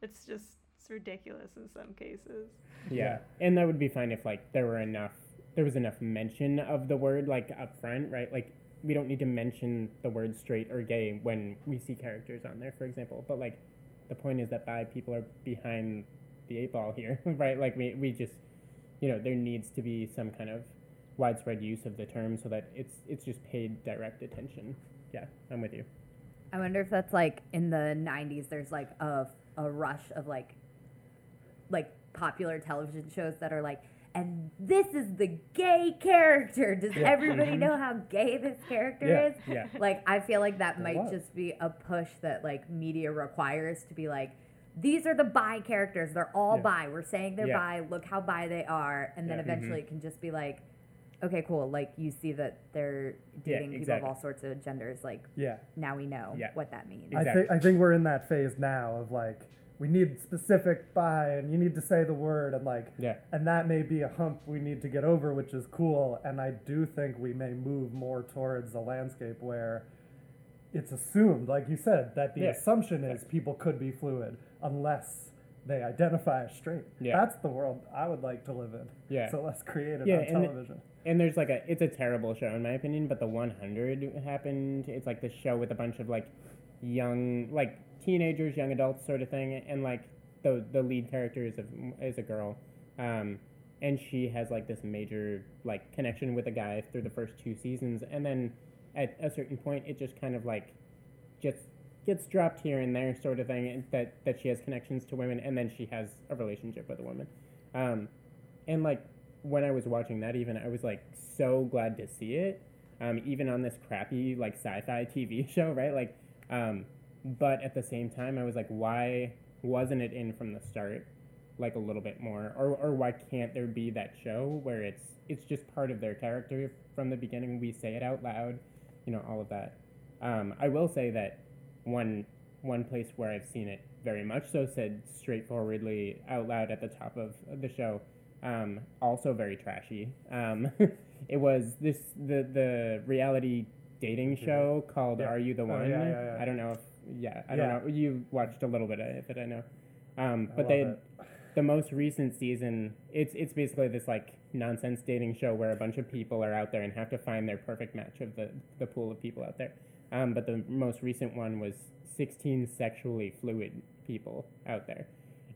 It's just it's ridiculous in some cases. Yeah. And that would be fine if like there were enough there was enough mention of the word like up front, right? Like we don't need to mention the word straight or gay when we see characters on there, for example. But like the point is that bi people are behind the eight ball here, [LAUGHS] right? Like we, we just you know, there needs to be some kind of widespread use of the term so that it's it's just paid direct attention. Yeah, I'm with you. I wonder if that's like in the 90s there's like a, a rush of like like popular television shows that are like and this is the gay character. Does Yeah. everybody Mhm. know how gay this character Yeah. is? Yeah. Like I feel like that might just be a push that like media requires to be like these are the bi characters. They're all Yeah. bi. We're saying they're Yeah. bi. Look how bi they are. And then Yeah. eventually it can just be like okay, cool. Like you see that they're dating people of all sorts of genders. Like Yeah. now we know Yeah. what that means. I Exactly. think I think we're in that phase now of like we need specific bi and you need to say the word and like Yeah. and that may be a hump we need to get over which is cool and I do think we may move more towards a landscape where it's assumed like you said that the Yeah. assumption is people could be fluid unless they identify as straight. Yeah. That's the world I would like to live in. Yeah. So let's create it Yeah, on and the- television. And there's like a, it's a terrible show in my opinion, but the 100 happened. It's like this show with a bunch of like young, like teenagers, young adults sort of thing, and like the the lead character is a is a girl, um, and she has like this major like connection with a guy through the first two seasons, and then at a certain point it just kind of like just gets dropped here and there sort of thing that that she has connections to women and then she has a relationship with a woman. Um, and like when i was watching that even i was like so glad to see it um, even on this crappy like sci-fi tv [LAUGHS] show right? Like um, but at the same time i was like why wasn't it in from the start like a little bit more? Or, or why can't there be that show where it's it's just part of their character from the beginning? We say it out loud you know all of that. Um, i will say that one one place where i've seen it very much so said straightforwardly out loud at the top of the show um, also very trashy um, [LAUGHS] It was this the the reality dating show called Yeah. Are You the Oh, One? yeah, yeah, yeah. I don't know if yeah, I Yeah. don't know. You watched a little bit of it, I know. Um, I but they it. the most recent season, it's it's basically this like nonsense dating show where a bunch of people are out there and have to find their perfect match of the the pool of people out there. Um, but the most recent one was 16 sexually fluid people out there,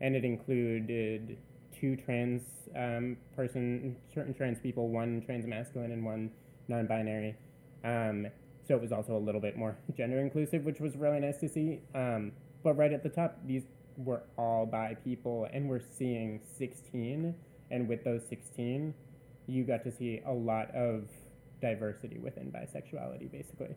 and it included two trans um, person, certain trans people, one trans masculine and one non-binary. Um, so it was also a little bit more [LAUGHS] gender inclusive, which was really nice to see. Um, but right at the top, these were all bi people, and we're seeing 16. And with those 16, you got to see a lot of diversity within bisexuality, basically.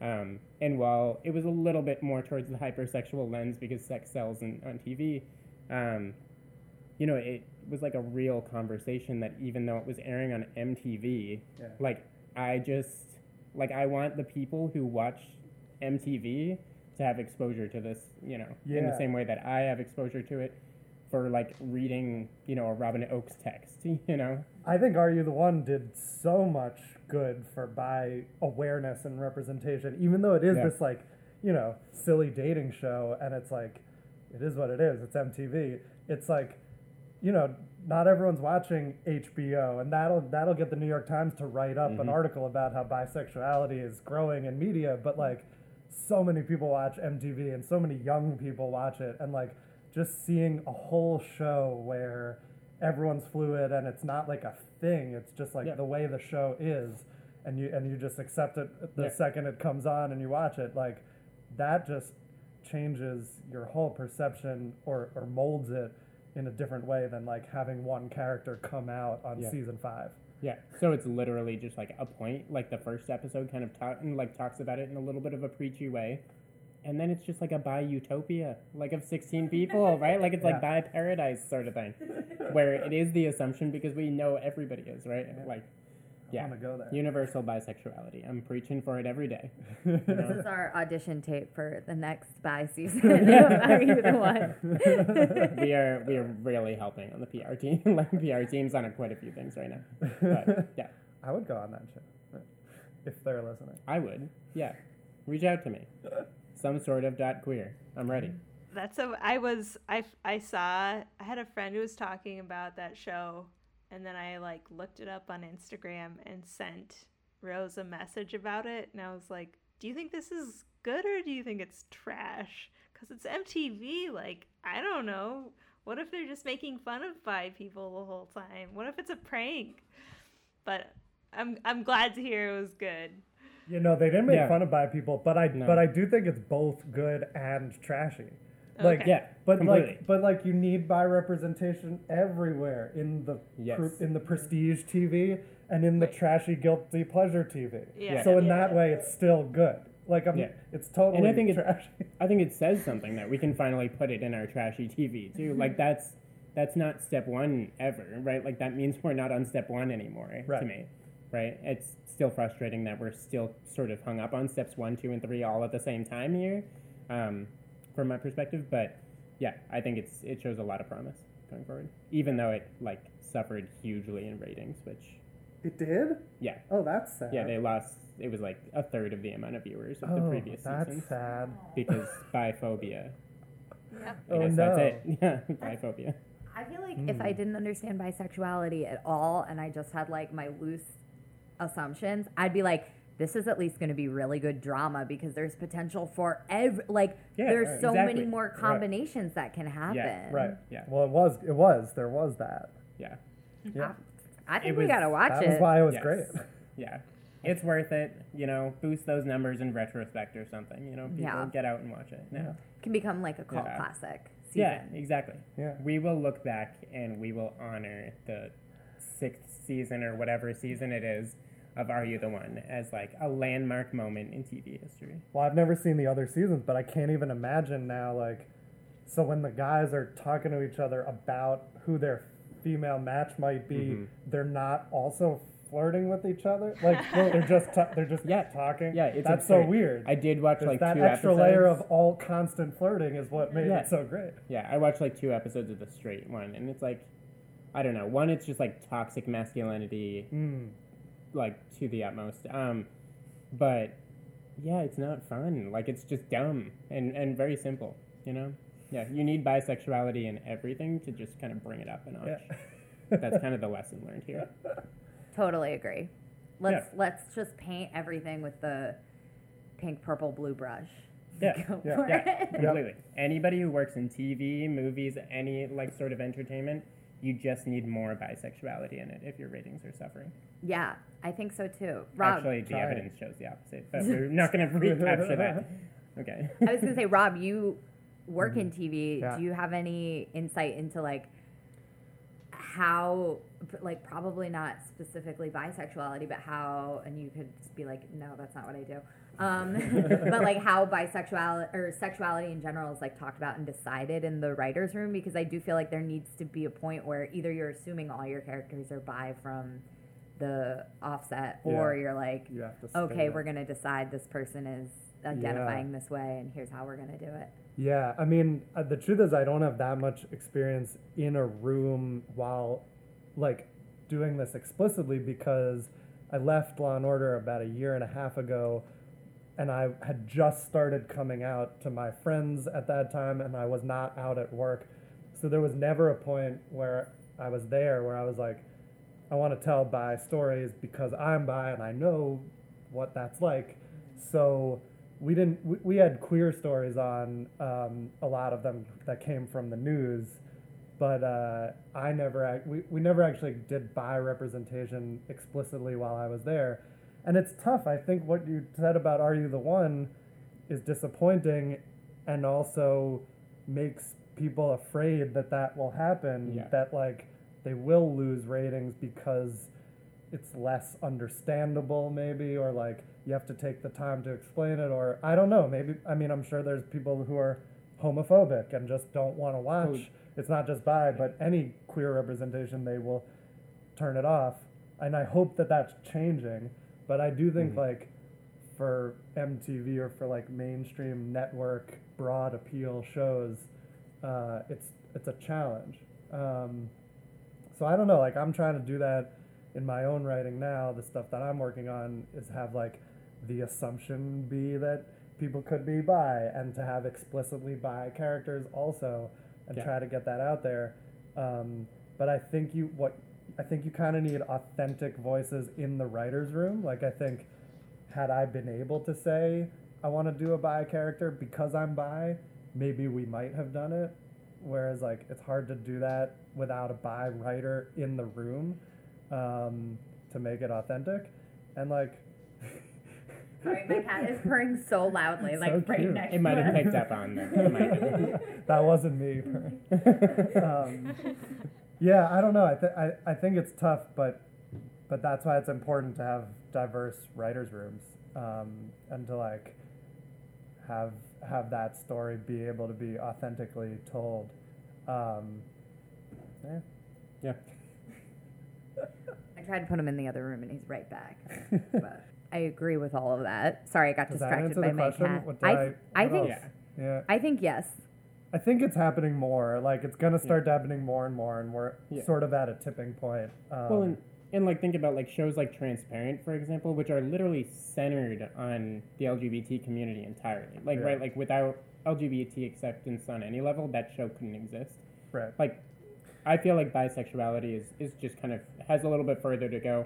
Um, and while it was a little bit more towards the hypersexual lens because sex sells in, on TV, um, you know, it was like a real conversation that even though it was airing on MTV, Yeah. like I just like I want the people who watch MTV to have exposure to this, you know, in the same way that I have exposure to it for like reading, you know, a Robyn Ochs text, [LAUGHS] you know. I think Are You the One did so much good for bi awareness and representation, even though it is Yeah. this like, you know, silly dating show and it's like it is what it is. It's MTV. It's like, you know, not everyone's watching HBO and that'll that'll get the New York Times to write up an mm-hmm. article about how bisexuality is growing in media, but like so many people watch MTV and so many young people watch it and like just seeing a whole show where everyone's fluid and it's not like a thing it's just like Yeah. the way the show is and you and you just accept it the Yeah. second it comes on and you watch it like that just changes your whole perception or, or molds it in a different way than like having one character come out on Yeah. season five Yeah. So it's literally just like a point, like the first episode kind of and like talks about it in a little bit of a preachy way. And then it's just like a bi utopia, like of 16 people, [LAUGHS] right? Like it's like Yeah. bi paradise sort of thing, where it is the assumption because we know everybody is, right? Like, i yeah, want to go there universal bisexuality. I'm preaching for it every day. [LAUGHS] This is our audition tape for the next bi season. [LAUGHS] [LAUGHS] Are you the one? we are we are really helping on the PR team. like PR team's on quite a few things right now. But yeah, i would go on that show uh, if they're listening I would. Yeah, reach out to me. Some sort of dot queer. I'm ready. That's a. I was. I. I saw. I had a friend who was talking about that show, and then I like looked it up on Instagram and sent Rose a message about it, and I was like, "Do you think this is good or do you think it's trash? Because it's MTV. Like, I don't know. What if they're just making fun of bi people the whole time? What if it's a prank? But I'm. I'm glad to hear it was good. You know, they didn't make Yeah. fun of bi people, but I No. but I do think it's both good and trashy. Like Okay. Yeah, but completely. like but like you need bi representation everywhere in the Yes. pr- in the prestige TV and in the trashy guilty pleasure TV. Yeah. So in Yeah. that way, it's still good. Like I'm, Yeah. it's totally And I think it's- trashy. [LAUGHS] I think it says something that we can finally put it in our trashy TV too. Like that's that's not step one ever, right? Like that means we're not on step one anymore Right. to me, right? It's still frustrating that we're still sort of hung up on steps one, two, and three all at the same time here, um, from my perspective. But yeah, I think it's it shows a lot of promise going forward, even though it like suffered hugely in ratings, which It did? yeah, Oh, that's sad. yeah, they lost. It was like a third of the amount of viewers of the oh, previous that's seasons sad. because biphobia. Yep. I Oh, guess no. that's it. [LAUGHS] Yeah, biphobia. I feel like if hmm. I didn't understand bisexuality at all and I just had like my loose assumptions, I'd be like, this is at least going to be really good drama because there's potential for every like Yeah, there's right, so exactly. many more combinations that can happen. Right. Yeah. Well, it was. It was. There was that. Yeah. Yeah. I think It we gotta watch that it. That's why it was Yes. great. Yeah. It's worth it. You know, boost those numbers in retrospect or something. You know, people Yeah. get out and watch it. Yeah. can become like a cult Yeah. classic. Season. Yeah, exactly. Yeah. We will look back and we will honor the sixth season or whatever season it is of Are You the One as like a landmark moment in TV history. Well, I've never seen the other seasons, but I can't even imagine now. Like, so when the guys are talking to each other about who their female match might be, Mm-hmm. they're not also flirting with each other. Like, [LAUGHS] they're just ta- they're just Yeah. talking. Yeah, it's that's so weird. I did watch like that two extra episodes. layer of all constant flirting is what made Yeah. it so great. Yeah, I watched like two episodes of the straight one, and it's like, I don't know. One, it's just like toxic masculinity, Mm. Like to the utmost. Um, but yeah, it's not fun. Like it's just dumb and and very simple. You know. Yeah, you need bisexuality in everything to just kind of bring it up a notch. Yeah. [LAUGHS] That's kind of the lesson learned here. Totally agree. Let's let's just paint everything with the pink, purple, blue brush. Yeah, [LAUGHS] Go yeah, for yeah, it. completely. Anybody who works in TV, movies, any like sort of entertainment, you just need more bisexuality in it if your ratings are suffering. Yeah, I think so too. Rob, Actually, the try it. evidence shows the opposite, but we're not going [LAUGHS] to recapture that. Okay. I was gonna say, Rob, you work in mm-hmm. TV. Yeah. Do you have any insight into like how, like, probably not specifically bisexuality, but how, and you could just be like, no, that's not what I do. Um, [LAUGHS] but like how bisexuality or sexuality in general is like talked about and decided in the writers' room because I do feel like there needs to be a point where either you're assuming all your characters are bi from the offset, or Yeah. you're like, You to okay, we're gonna decide this person is identifying this way, and here's how we're gonna do it. Yeah, I mean, uh, the truth is, I don't have that much experience in a room while, like, doing this explicitly because I left Law and Order about a year and a half ago, and I had just started coming out to my friends at that time, and I was not out at work, so there was never a point where I was there where I was like, I want to tell bi stories because I'm bi and I know what that's like. So we didn't. We, we had queer stories on um, a lot of them that came from the news, but uh, I never. We, we never actually did bi representation explicitly while I was there, and it's tough. I think what you said about "Are You the One" is disappointing, and also makes people afraid that that will happen. Yeah. That like they will lose ratings because it's less understandable maybe or like you have to take the time to explain it or i don't know maybe i mean i'm sure there's people who are homophobic and just don't want to watch Oh. it's not just bi but any queer representation they will turn it off and i hope that that's changing but i do think Mhm. like for mtv or for like mainstream network broad appeal shows uh, it's it's a challenge um, so I don't know. Like I'm trying to do that in my own writing now. The stuff that I'm working on is have like the assumption be that people could be bi, and to have explicitly bi characters also, and Yeah. try to get that out there. Um, but I think you what I think you kind of need authentic voices in the writers' room. Like I think had I been able to say I want to do a bi character because I'm bi, maybe we might have done it. Whereas like it's hard to do that without a bi writer in the room um, to make it authentic, and like [LAUGHS] Sorry, my cat is purring so loudly, like So right cute. next It might have picked up on that. It might [LAUGHS] have. that wasn't me. [LAUGHS] um, yeah, I don't know. I, th- I I think it's tough, but but that's why it's important to have diverse writers' rooms um, and to like have have that story be able to be authentically told. Um, yeah. Yeah. [LAUGHS] I tried to put him in the other room, and he's right back. [LAUGHS] but I agree with all of that. Sorry, I got Does distracted answer by the my question? cat. What did I, I- I think Yeah. Yeah. I think yes. I think it's happening more. Like it's gonna start happening more and more, and we're Yeah. sort of at a tipping point. Um, Well, and, and like think about like shows like Transparent, for example, which are literally centered on the LGBT community entirely. Like Yeah. right, like without LGBT acceptance on any level, that show couldn't exist. right. Like, I feel like bisexuality is is just kind of has a little bit further to go,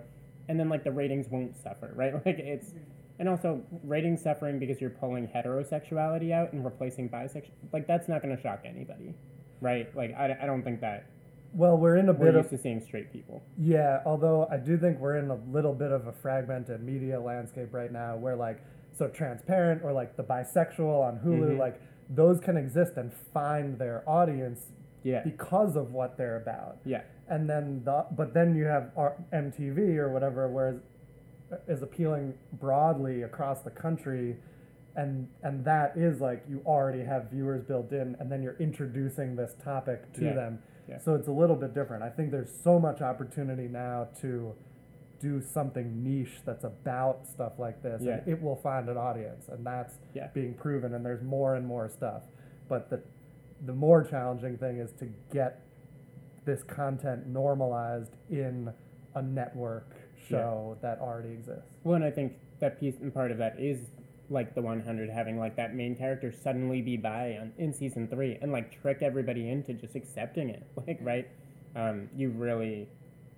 and then like the ratings won't suffer, right? [LAUGHS] Like it's. And also, rating suffering because you're pulling heterosexuality out and replacing bisexual, like that's not going to shock anybody, right? Like I, I don't think that Well, we're in a we're bit used of to seeing straight people. yeah. Although I do think we're in a little bit of a fragmented media landscape right now, where like so transparent or like the bisexual on Hulu, Mhm. like those can exist and find their audience Yeah, because of what they're about. yeah. and then the but then you have R- MTV or whatever, whereas is appealing broadly across the country, and and that is like you already have viewers built in, and then you're introducing this topic to Yeah, them. yeah. So it's a little bit different. I think there's so much opportunity now to do something niche that's about stuff like this, Yeah. and it will find an audience, and that's Yeah. being proven. And there's more and more stuff, but the the more challenging thing is to get this content normalized in a network show that already exists. Well, and I think that piece and part of that is like the 100 having like that main character suddenly be bi on, in season three and like trick everybody into just accepting it. [LAUGHS] Like, right? Um, you really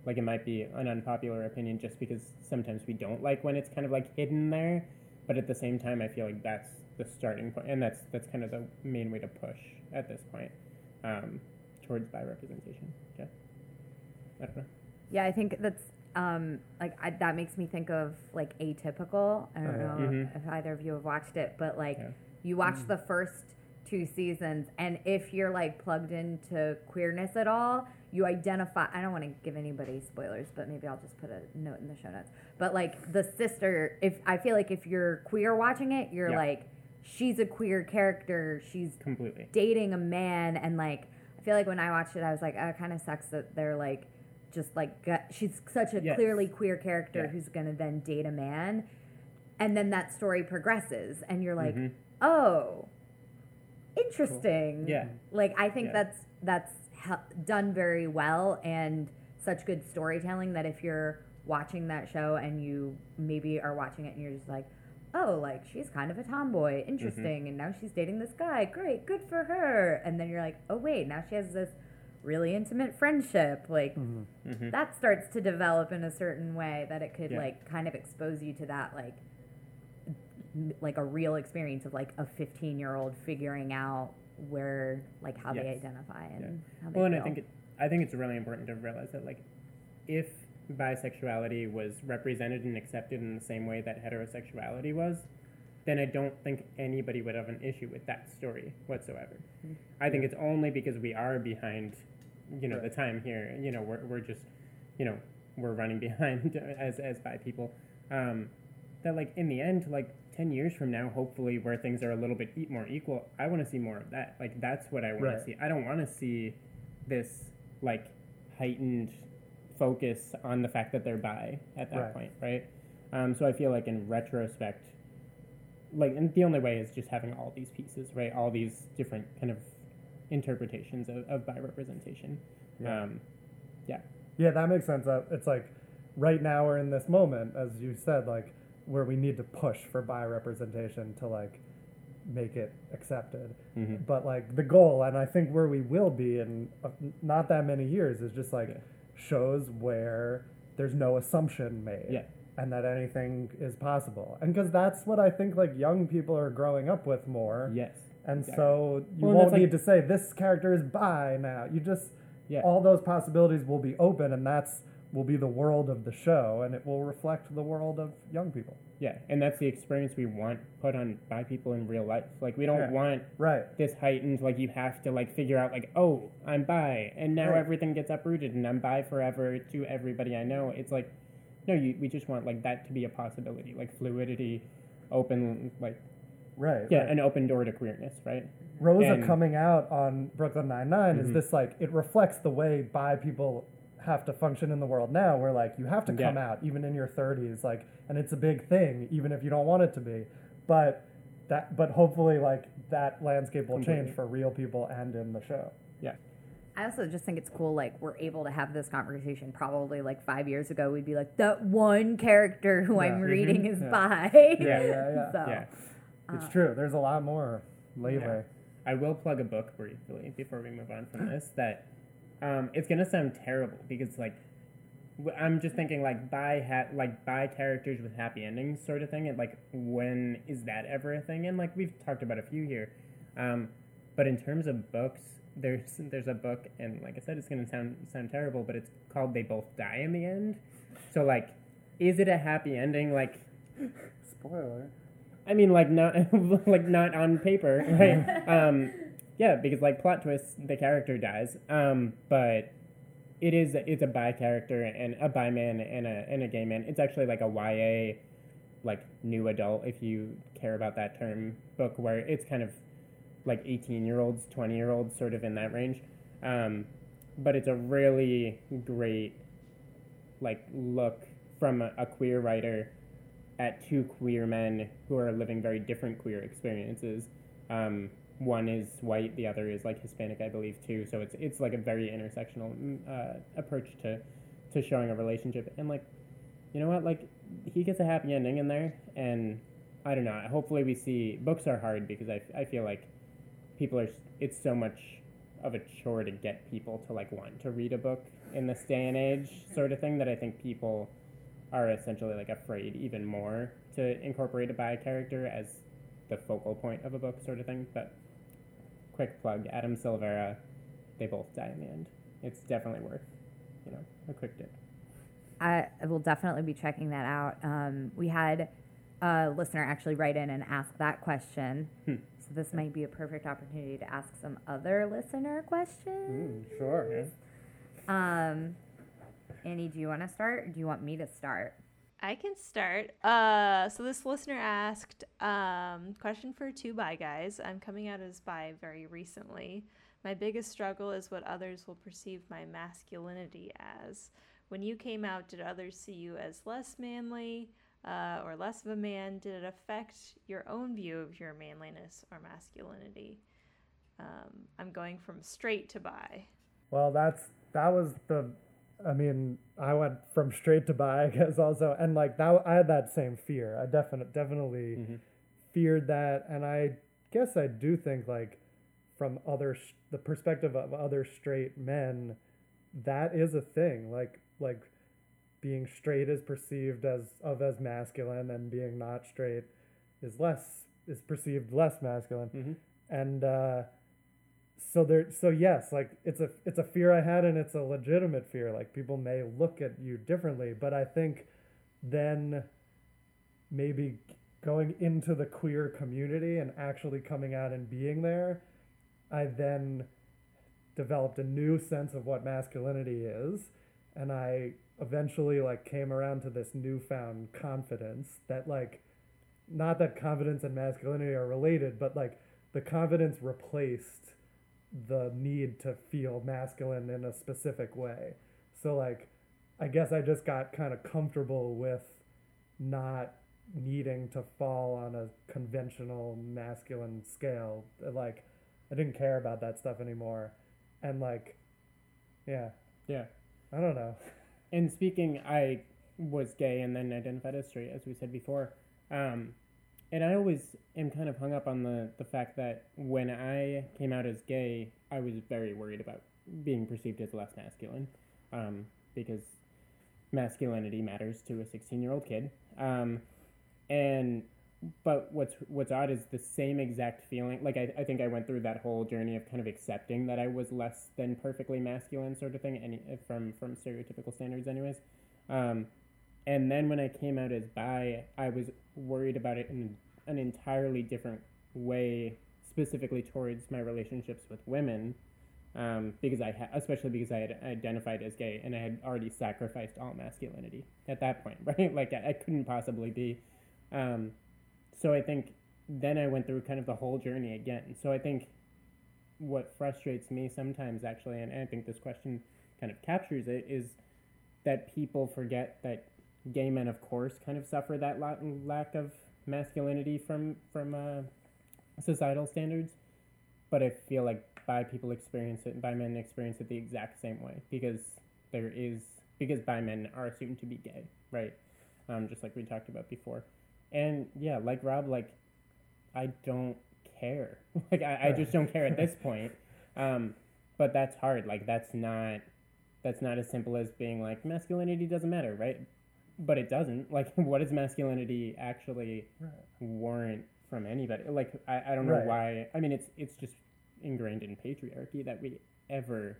like it might be an unpopular opinion just because sometimes we don't like when it's kind of like hidden there, but at the same time, I feel like that's the starting point, and that's that's kind of the main way to push at this point um, towards bi representation. Yeah, I don't know. Yeah, I think that's um, like I, that makes me think of like Atypical. I don't Oh, know Mhm. if either of you have watched it, but like Yeah. you watch the first two seasons, and if you're like plugged into queerness at all, you identify. I don't want to give anybody spoilers, but maybe I'll just put a note in the show notes. But like the sister, if I feel like if you're queer watching it, you're Yeah. like she's a queer character. She's Completely. dating a man and like I feel like when I watched it I was like oh, it kind of sucks that they're like just like she's such a Yes. clearly queer character Yeah. who's going to then date a man and then that story progresses and you're like Mhm. oh interesting Yeah. like I think Yeah. that's that's hel- done very well and such good storytelling that if you're watching that show and you maybe are watching it and you're just like oh like she's kind of a tomboy interesting and now she's dating this guy great good for her and then you're like oh wait now she has this really intimate friendship like Mhm. that starts to develop in a certain way that it could Yeah. like kind of expose you to that like like a real experience of like a 15 year old figuring out where like how they identify and Yeah. how they Well, and I think it, I think it's really important to realize that like if bisexuality was represented and accepted in the same way that heterosexuality was, then I don't think anybody would have an issue with that story whatsoever. I think it's only because we are behind, you know, the time here. You know, we're, we're just, you know, we're running [LAUGHS] behind as as bi people. Um, that like in the end, like ten years from now, hopefully, where things are a little bit more equal, I want to see more of that. Like that's what I want Right. to see. I don't want to see this like heightened focus on the fact that they're bi at that Right. point, right? Um, so I feel like in retrospect, like, and the only way is just having all these pieces, right? All these different kind of interpretations of, of bi representation. Yeah. Um, yeah. Yeah, that makes sense. Uh, it's like right now we're in this moment, as you said, like where we need to push for bi representation to like make it accepted. Mhm. But like the goal, and I think where we will be in uh, not that many years, is just like Yeah. shows where there's no assumption made. Yeah. And that anything is possible, and because that's what I think like young people are growing up with more. Yes. And exactly. so you Well, won't need like- to say this character is bi now. You just Yeah. all those possibilities will be open, and that's will be the world of the show, and it will reflect the world of young people. Yeah, and that's the experience we want put on by people in real life. Like we don't Yeah. want Right. this heightened like you have to like figure out like oh I'm bi and now Right. everything gets uprooted and I'm bi forever to everybody I know. It's like no, you, we just want like that to be a possibility, like fluidity, open like Right. yeah, right. an open door to queerness, right? Rosa and- coming out on Brooklyn Nine is Mhm. this like it reflects the way bi people have to function in the world now, where like you have to come Yeah. out even in your thirties, like, and it's a big thing, even if you don't want it to be. But that, but hopefully, like that landscape will Completely. change for real people and in the show. Yeah. I also just think it's cool, like, we're able to have this conversation. Probably like five years ago, we'd be like, that one character who I'm Yeah. reading is Yeah. bi. [LAUGHS] Yeah, yeah, yeah. [LAUGHS] so, Yeah. It's true. There's a lot more lately. Yeah. I will plug a book briefly before we move on from this. That um, it's gonna sound terrible because like I'm just thinking like bi ha- like bi characters with happy endings sort of thing. And like when is that ever a thing? And like we've talked about a few here, um, but in terms of books, there's there's a book, and like I said, it's gonna sound sound terrible, but it's called They Both Die in the End. So like, is it a happy ending? Like Spoiler. I mean, like not [LAUGHS] like not on paper, right? [LAUGHS] um, yeah, because like plot twist, the character dies, um, but it is it's a bi character and a bi man and a and a gay man. It's actually like a YA, like new adult, if you care about that term, book where it's kind of like eighteen year olds, twenty year olds, sort of in that range. Um, but it's a really great like look from a, a queer writer at two queer men who are living very different queer experiences. Um, one is white, the other is like Hispanic, I believe, too. So it's it's like a very intersectional mm, uh, approach to to showing a relationship, and like you know what, like he gets a happy ending in there, and I don't know. Hopefully, we see books are hard because I, I feel like people are. It's so much of a chore to get people to like want to read a book in this day and age, sort of thing. That I think people are essentially like afraid even more to incorporate a bi character as the focal point of a book, sort of thing. But quick plug: Adam Silvera. They both die in the end. It's definitely worth, you know, a quick dip. I will definitely be checking that out. Um, we had a listener actually write in and ask that question. Hmm. So this might be a perfect opportunity to ask some other listener questions. Mm, sure. Um, Annie, do you want to start or do you want me to start? I can start. Uh, so this listener asked, um, question for two bi guys. I'm coming out as bi very recently. My biggest struggle is what others will perceive my masculinity as. When you came out, did others see you as less manly uh, or less of a man? Did it affect your own view of your manliness or masculinity? Um, I'm going from straight to bi. Well, that's that was the. I mean, I went from straight to bi, [LAUGHS] I guess also, and like that, I had that same fear. I definitely, definitely Mm-hmm. feared that, and I guess I do think like from other the perspective of other straight men, that is a thing. Like like being straight is perceived as of as masculine, and being not straight is less is perceived less masculine, Mhm. and. uh so there so yes like it's a it's a fear i had and it's a legitimate fear like people may look at you differently but i think then maybe going into the queer community and actually coming out and being there i then developed a new sense of what masculinity is and i eventually like came around to this newfound confidence that like not that confidence and masculinity are related but like the confidence replaced the need to feel masculine in a specific way. So like I guess I just got kind of comfortable with not needing to fall on a conventional masculine scale. Like I didn't care about that stuff anymore. And like yeah, Yeah. I don't know. And speaking, I was gay and then identified as straight, as we said before. Um, and I always am kind of hung up on the, the fact that when I came out as gay, I was very worried about being perceived as less masculine um, because masculinity matters to a 16 year old kid. Um, and but what's what's odd is the same exact feeling. Like I, I think I went through that whole journey of kind of accepting that I was less than perfectly masculine, sort of thing, any from from stereotypical standards, anyways. Um, and then when I came out as bi, I was worried about it in an entirely different way, specifically towards my relationships with women, um, because I ha- especially because I had identified as gay and I had already sacrificed all masculinity at that point, [LAUGHS] right? Like I, I couldn't possibly be. Um, so I think then I went through kind of the whole journey again. So I think what frustrates me sometimes, actually, and I think this question kind of captures it, is that people forget that gay men, of course, kind of suffer that lack of masculinity from from uh, societal standards. But I feel like bi people experience it, and bi men experience it the exact same way because there is because bi men are assumed to be gay, right? Um, just like we talked about before. And yeah, like Rob, like I don't care. [LAUGHS] like I, I just don't care at this [LAUGHS] point. Um, but that's hard. Like that's not that's not as simple as being like masculinity doesn't matter, right? But it doesn't. [LAUGHS] Like what does masculinity actually warrant from anybody? Like I, I don't know Right. why I mean it's it's just ingrained in patriarchy that we ever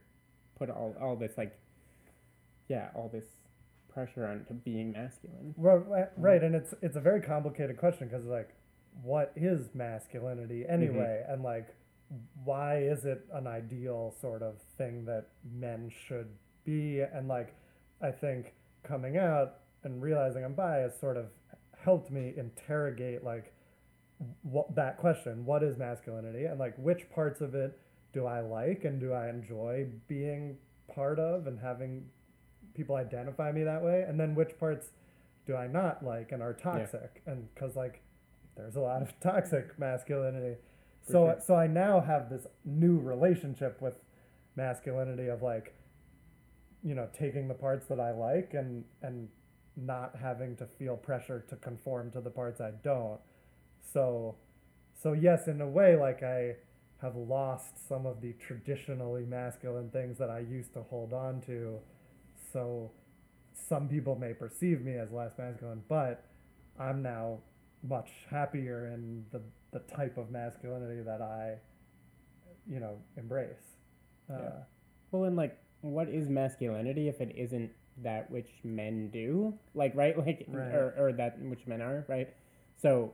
put all, all this like yeah, all this pressure on to being masculine. Right, right, right, and it's it's a very complicated question because like, what is masculinity anyway, mm-hmm. and like, why is it an ideal sort of thing that men should be? And like, I think coming out and realizing I'm bi has sort of helped me interrogate like what that question what is masculinity and like which parts of it do i like and do i enjoy being part of and having people identify me that way and then which parts do i not like and are toxic and because like there's a lot of [LAUGHS] toxic masculinity so sure. so i now have this new relationship with masculinity of like you know taking the parts that i like and and not having to feel pressure to conform to the parts I don't. So, so yes, in a way, like I have lost some of the traditionally masculine things that I used to hold on to. So, some people may perceive me as less masculine, but I'm now much happier in the the type of masculinity that I, you know, embrace. Uh, Yeah. Well, and like, what is masculinity if it isn't that which men do? Like, right? [LAUGHS] Like, Right. Or, or that which men are, right? So,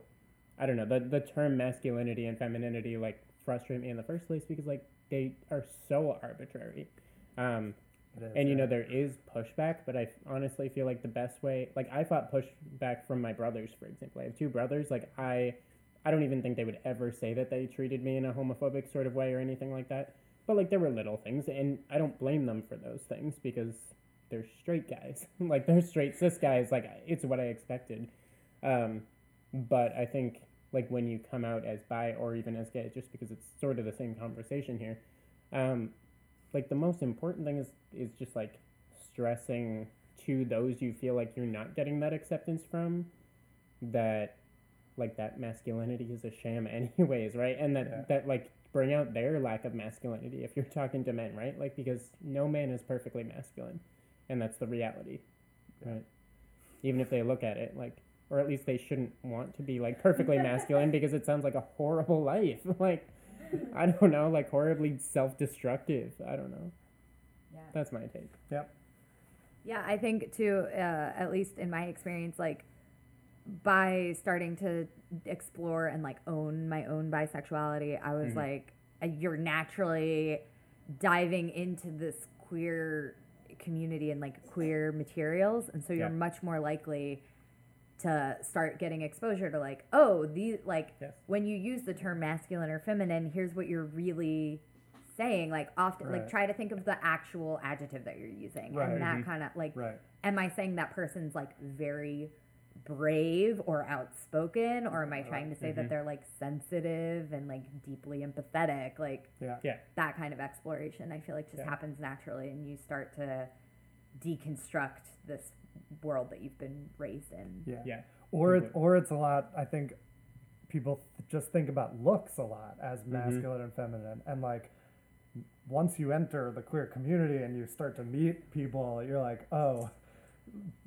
I don't know. The, the term masculinity and femininity, like, frustrate me in the first place because, like, they are so arbitrary. Um, is, and you know there is pushback, but I honestly feel like the best way, like I fought pushback from my brothers, for example. I have two brothers. Like I, I don't even think they would ever say that they treated me in a homophobic sort of way or anything like that. But like there were little things, and I don't blame them for those things because they're straight guys. [LAUGHS] like they're straight cis guys. Like it's what I expected. Um, but I think like when you come out as bi or even as gay, just because it's sort of the same conversation here. Um, like the most important thing is is just like stressing to those you feel like you're not getting that acceptance from that like that masculinity is a sham [LAUGHS] anyways right? And that Yeah. that like bring out their lack of masculinity if you're talking to men right? Like because no man is perfectly masculine and that's the reality right? Even if they look at it like or at least they shouldn't want to be like perfectly masculine [LAUGHS] because it sounds like a horrible [LAUGHS] life like [LAUGHS] I don't know, like horribly self-destructive. I don't know. Yeah. That's my take. Yep. Yeah, I think too, uh, at least in my experience, like by starting to explore and like own my own bisexuality, I was Mhm. like, uh, you're naturally diving into this queer community and like queer materials. And so you're Yeah. much more likely to start getting exposure to like, oh, these, like, Yes. when you use the term masculine or feminine, here's what you're really saying. Like, often, like, try to think of the actual adjective that you're using. Right. And that Mhm. kind of, like, Right. am I saying that person's like very brave or outspoken? Or am I trying to say Mhm. that they're like sensitive and like deeply empathetic? Like, Yeah. Yeah. that kind of exploration, I feel like just Yeah. happens naturally, and you start to deconstruct this world that you've been raised in. Yeah. Yeah. Or it, Completely. or it's a lot. I think people th- just think about looks a lot as Mm-hmm. masculine and feminine, and like once you enter the queer community and you start to meet people, you're like, oh,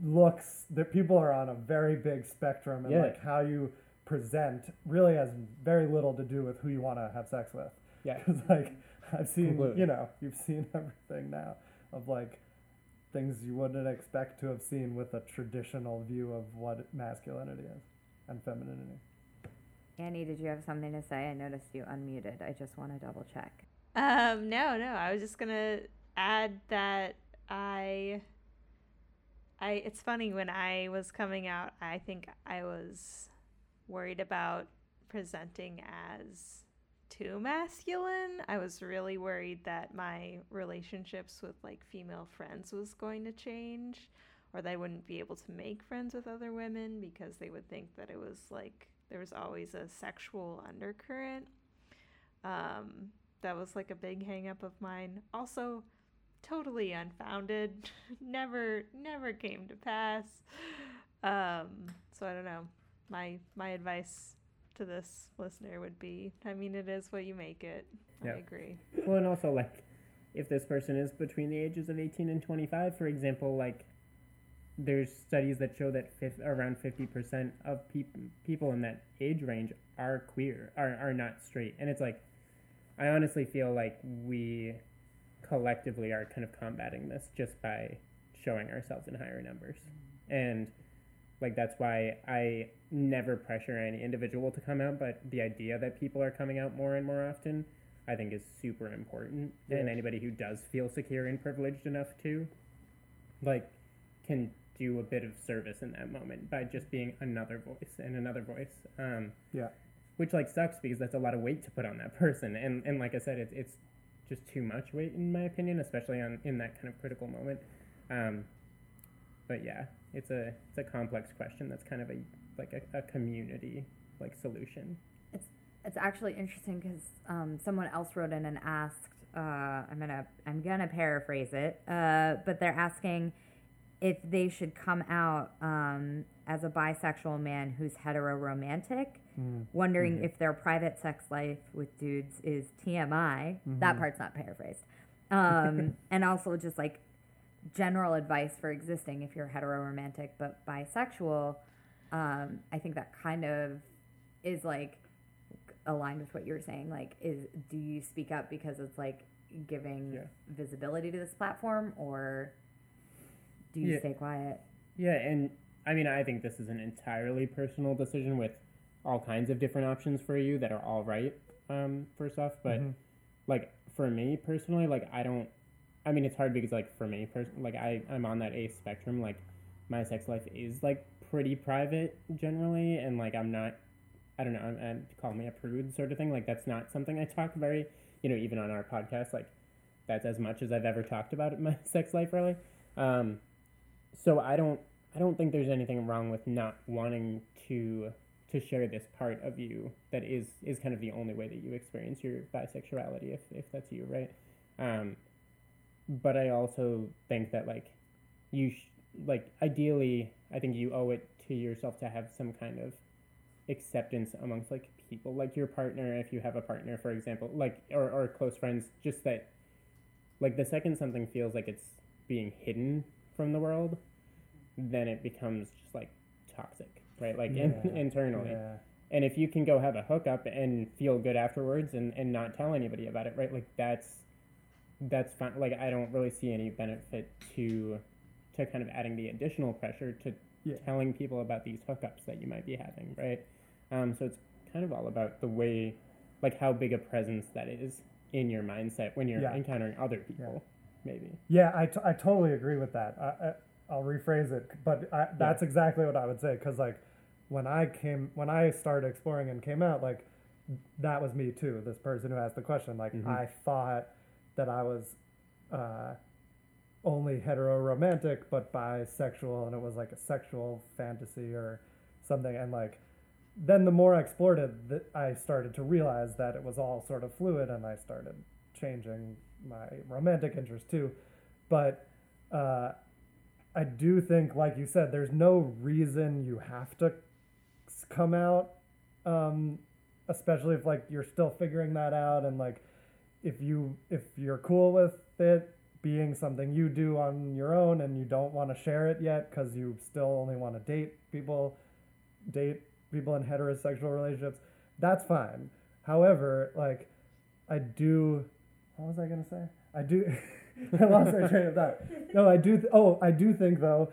looks. That people are on a very big spectrum, and Yeah. like how you present really has very little to do with who you want to have sex with. Yeah. [LAUGHS] Because like I've seen, Completely. you know, you've seen [LAUGHS] everything now of like things you wouldn't expect to have seen with a traditional view of what masculinity is and femininity. Annie, did you have something to say? I noticed you unmuted. I just want to double check. Um, no, no. I was just gonna add that I, I. It's funny when I was coming out. I think I was worried about presenting as too masculine. I was really worried that my relationships with like female friends was going to change, or that I wouldn't be able to make friends with other women because they would think that it was like there was always a sexual undercurrent. Um, that was like a big hang up of mine. Also, totally unfounded. [LAUGHS] never, never came to pass. Um, so I don't know. My my advice to this listener would be, I mean, it is what you make it. Yeah. I agree. Well, and also like, if this person is between the ages of eighteen and twenty-five, for example, like, there's studies that show that fif- around fifty percent of peop- people in that age range are queer, are are not straight, and it's like, I honestly feel like we collectively are kind of combating this just by showing ourselves in higher numbers, and like that's why I never pressure any individual to come out, but the idea that people are coming out more and more often, I think is super important. And anybody who does feel secure and privileged enough to, like, can do a bit of service in that moment by just being another voice and another voice. Um, Yeah. which like sucks because that's a lot of weight to put on that [LAUGHS] person, and and like I said, it's it's just too much weight in my opinion, especially on in that kind of critical moment. Um, but yeah, it's a it's a complex question. That's kind of a like a, a community like solution. It's it's actually interesting because um, someone else wrote in and asked. Uh, I'm gonna I'm gonna paraphrase it, uh, but they're asking if they should come out um, as a bisexual man who's heteroromantic, wondering if their private sex life with dudes is TMI. That part's not paraphrased. Um, [LAUGHS] and also just like general advice for existing if you're heteroromantic but bisexual. Um, I think that kind of is like aligned with what you're saying. Like, is do you speak up because it's like giving Yeah. visibility to this platform, or do you Yeah. stay quiet? Yeah, and I mean, I think this is an entirely personal decision with all kinds of different options for you that are all right. Um, first off, but like for me personally, like I don't. I mean, it's hard because like for me, pers- like I I'm on that A spectrum. Like my sex life is like pretty private generally, and like I'm not. I don't know. I'm, I'm call me a prude sort of thing. Like that's not something I talk very. You know, even on our podcast, like that's as much as I've ever talked about [LAUGHS] my sex life really. Um, so I don't I don't think there's anything wrong with not wanting to to share this part of you that is is kind of the only way that you experience your bisexuality if if that's you right um, but I also think that like you sh- like ideally I think you owe it to yourself to have some kind of acceptance amongst like people like your partner if you have a partner for example like or, or close friends just that like the second something feels like it's being hidden from the world then it becomes just like toxic right? Like in, [LAUGHS] internally. Yeah. and if you can go have a hookup and feel good afterwards and, and not tell anybody about it right? Like that's that's fine like i don't really see any benefit to to kind of adding the additional pressure to Yeah. telling people about these hookups that you might be having right um, so it's kind of all about the way like how big a presence that is in your mindset when you're Yeah. encountering other people maybe Yeah, I, t- I totally agree with that. I, I, I'll rephrase it, but I, that's exactly what I would say. Because like when I came, when I started exploring and came out, like that was me too. This person who asked the question, like I thought that I was uh, only hetero-romantic but bisexual, and it was like a sexual fantasy or something. And like then the more I explored it, th- I started to realize that it was all sort of fluid, and I started changing my romantic interest too. But uh, I do think, like you said, there's no reason you have to come out, um, especially if like you're still figuring that out, and like if you if you're cool with it being something you do on your own and you don't want to share it yet because you still only want to date people, date people in heterosexual relationships, that's fine. However, like I do. What was I gonna say? I do. [LAUGHS] I lost my train of thought. No, I do. Th- oh, I do think though,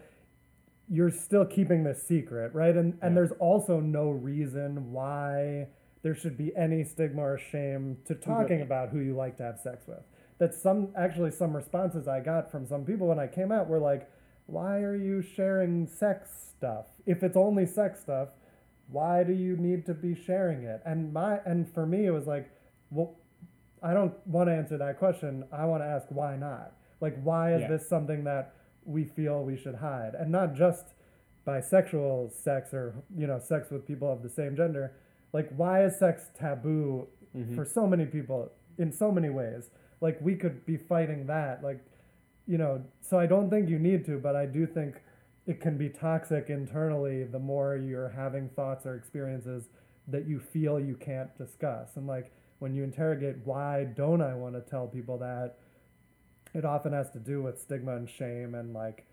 you're still keeping this secret, right? And and Yeah. there's also no reason why there should be any stigma or shame to talking about who you like to have sex with. That some actually some responses I got from some people when I came out were like, "Why are you sharing sex stuff? If it's only sex stuff, why do you need to be sharing it?" And my and for me it was like, well, I don't want to answer that question. I want to ask why not? Like, why is Yeah. this something that we feel we should hide? And not just bisexual sex or, you know, sex with people of the same gender. Like, why is sex taboo mm-hmm. for so many people in so many ways? Like, we could be fighting that. Like, you know, so I don't think you need to, but I do think it can be toxic internally the more you're having thoughts or experiences that you feel you can't discuss. And like when you interrogate why don't I want to tell people that, it often has to do with stigma and shame and like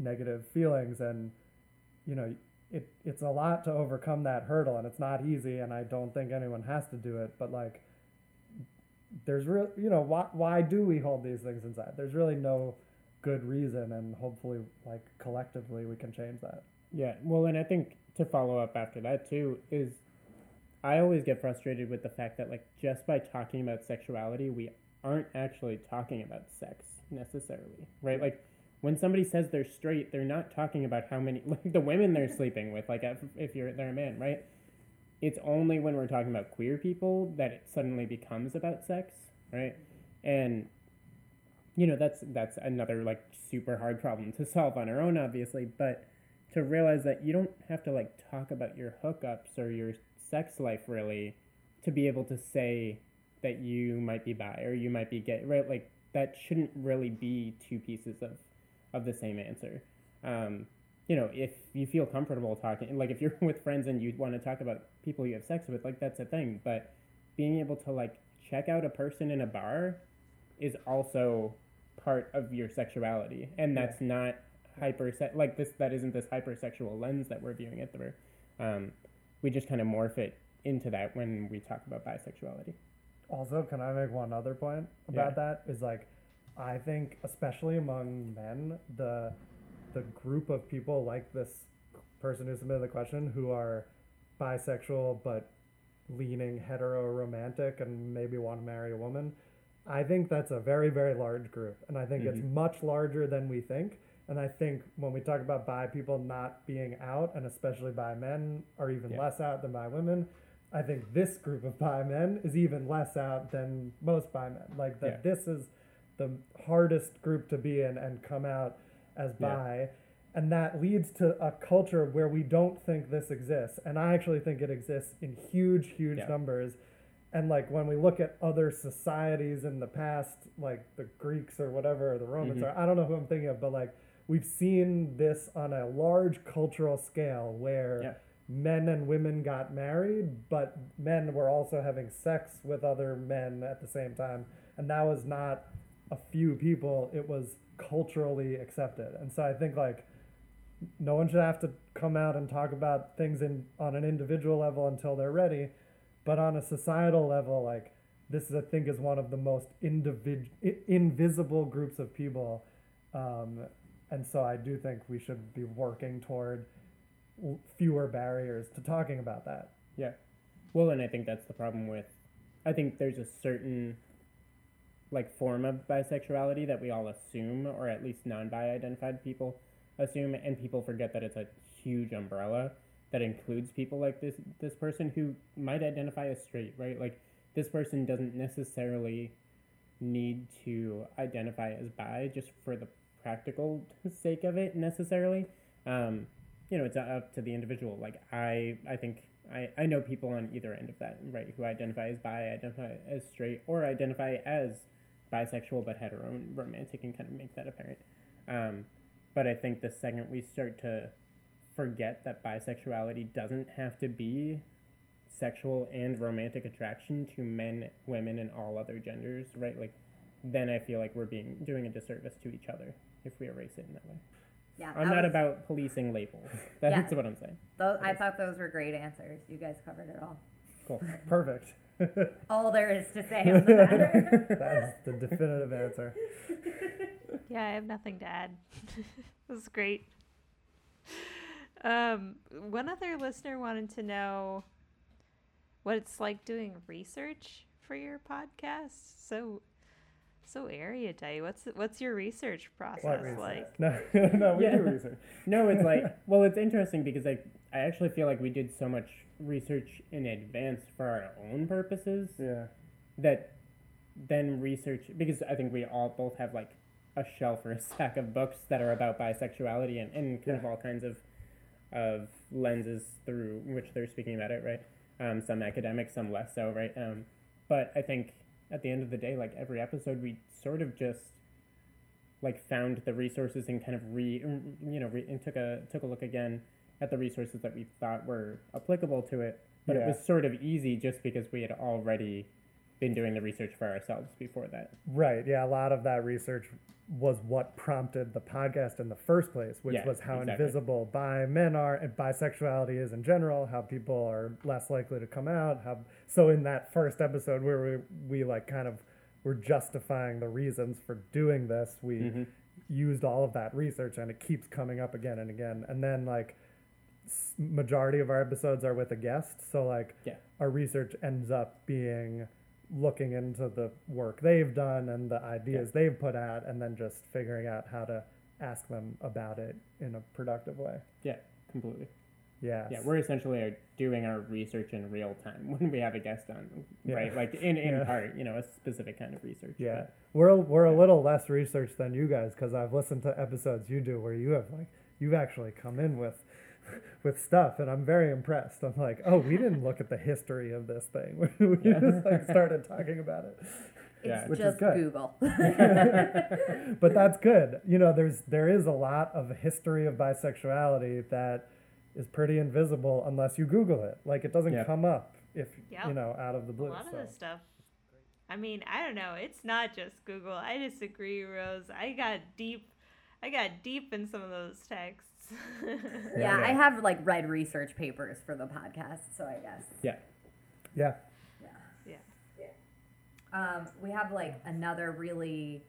negative feelings and you know it it's a lot to overcome that hurdle and it's not easy and I don't think anyone has to do it but like there's real you know why why do we hold these things inside there's really no good reason and hopefully like collectively we can change that Yeah, well, and I think to follow up after that too is I always get frustrated with the fact that like just by talking about sexuality, we aren't actually talking about sex necessarily, right? Like when somebody says they're straight, they're not talking about how many [LAUGHS] like the women they're sleeping with, like if, you're they're a man, right? It's only when we're talking about queer people that it suddenly becomes about sex, right? And you know that's that's another like super hard problem to solve on our own obviously but to realize that you don't have to like talk about your hookups or your sex life really to be able to say that you might be bi or you might be gay right like that shouldn't really be two pieces of of the same answer um, you know, if you feel comfortable talking, like if you're [LAUGHS] with friends and you want to talk about people you have sex with, like that's a thing. But being able to like check out a person in a bar is also part of your sexuality, and that's not hyper like this. That isn't this hypersexual lens that we're viewing it through. Um, we just kind of morph it into that when we talk about bisexuality. Also, can I make one other point about that? Is like, I think especially among men, the the group of people like this person who submitted the question who are bisexual but leaning hetero romantic and maybe want to marry a woman. I think that's a very very large group, and I think it's mm-hmm. much larger than we think. And I think when we talk about bi people not being out, and especially bi men are even Yeah. less out than bi women, I think this group of bi men is even less out than most bi men. Like that, Yeah. this is the hardest group to be in and come out as Yeah. bi, and that leads to a culture where we don't think this exists. And I actually think it exists in huge, huge Yeah. numbers. And like when we look at other societies in the past, like the Greeks or whatever, or the Romans, Mhm. or I don't know who I'm thinking of, but like we've seen this on a large cultural scale where Yeah. men and women got married, but men were also having sex with other men at the same time. And that was not a few people, it was culturally accepted. And so I think like no one should have to come out and talk about things in on an individual level until they're ready, but on a societal level, like this is I think is one of the most individ- invisible groups of people, um, and so I do think we should be working toward fewer barriers to talking about that. Yeah. Well, and I think that's the problem with. I think there's a certain, like, form of bisexuality that we all assume, or at least non-bi-identified people assume, and people forget that it's a huge umbrella that includes people like this this person who might identify as straight, right? Like, this person doesn't necessarily need to identify as bi just for the practical sake of it necessarily. Um, you know, it's up to the individual. Like I, I think I, I know people on either end of that, right? Who identify as bi, identify as straight, or identify as bisexual but hetero and romantic, and kind of make that apparent. Um, but I think the second we start to forget that bisexuality doesn't have to be sexual and romantic attraction to men, women, and all other genders, right? Like, then I feel like we're being doing a disservice to each other if we erase it in that way. Yeah, I'm not was- about policing labels. [LAUGHS] That's Yeah. what I'm saying. Those, I thought those were great answers. You guys covered it all. Cool. [LAUGHS] Perfect. [LAUGHS] All there is to say on the matter. [LAUGHS] That's the definitive answer. [LAUGHS] Yeah, I have nothing to add. this is great. Um, one other listener wanted to know what it's like doing research for your podcast. So, so area, erudite. What's what's your research process What research? like? No, no, we Yeah. do research. No, it's like well, it's interesting because I I actually feel like we did so much research in advance for our own purposes Yeah. that then research because I think we all both have like a shelf or a stack of books that are about bisexuality and, and kind of all kinds of of lenses through which they're speaking about it, right? Um, some academic, some less so, right? Um, but I think at the end of the day, like every episode, we sort of just like found the resources and kind of re you know re, and took a took a look again at the resources that we thought were applicable to it. But it was sort of easy just because we had already been doing the research for ourselves before that. Right. Yeah. A lot of that research was what prompted the podcast in the first place, which Yeah, was how exactly. invisible bi men are and bisexuality is in general, how people are less likely to come out. How so in that first episode where we we like kind of were justifying the reasons for doing this, we Mm-hmm. used all of that research and it keeps coming up again and again. And then like majority of our episodes are with a guest, so like Yeah. our research ends up being looking into the work they've done and the ideas they've put out and then just figuring out how to ask them about it in a productive way. Yeah, completely. Yeah. Yeah, we're essentially are doing our research in real time [LAUGHS] when we have a guest on, Yeah. right? Like in, in Yeah. part, you know, a specific kind of research. Yeah. but- We're we're a little less research than you guys cuz I've listened to episodes you do where you have like you've actually come in with [LAUGHS] with stuff and I'm very impressed. I'm like, "Oh, we didn't look at the history of this thing. [LAUGHS] we Yeah. just like started talking about it." It's Yeah. Which is just good. Google. [LAUGHS] but that's good. You know, there's there is a lot of history of bisexuality that is pretty invisible unless you Google it. Like it doesn't Yeah. come up if Yep. you know out of the blue. A blue. lot of this stuff. I mean, I don't know. It's not just Google. I disagree, Rose. I got deep. I got deep in some of those texts. [LAUGHS] yeah, I have like read research papers for the podcast, so I guess. Yeah. Yeah. yeah. Um, we have like another really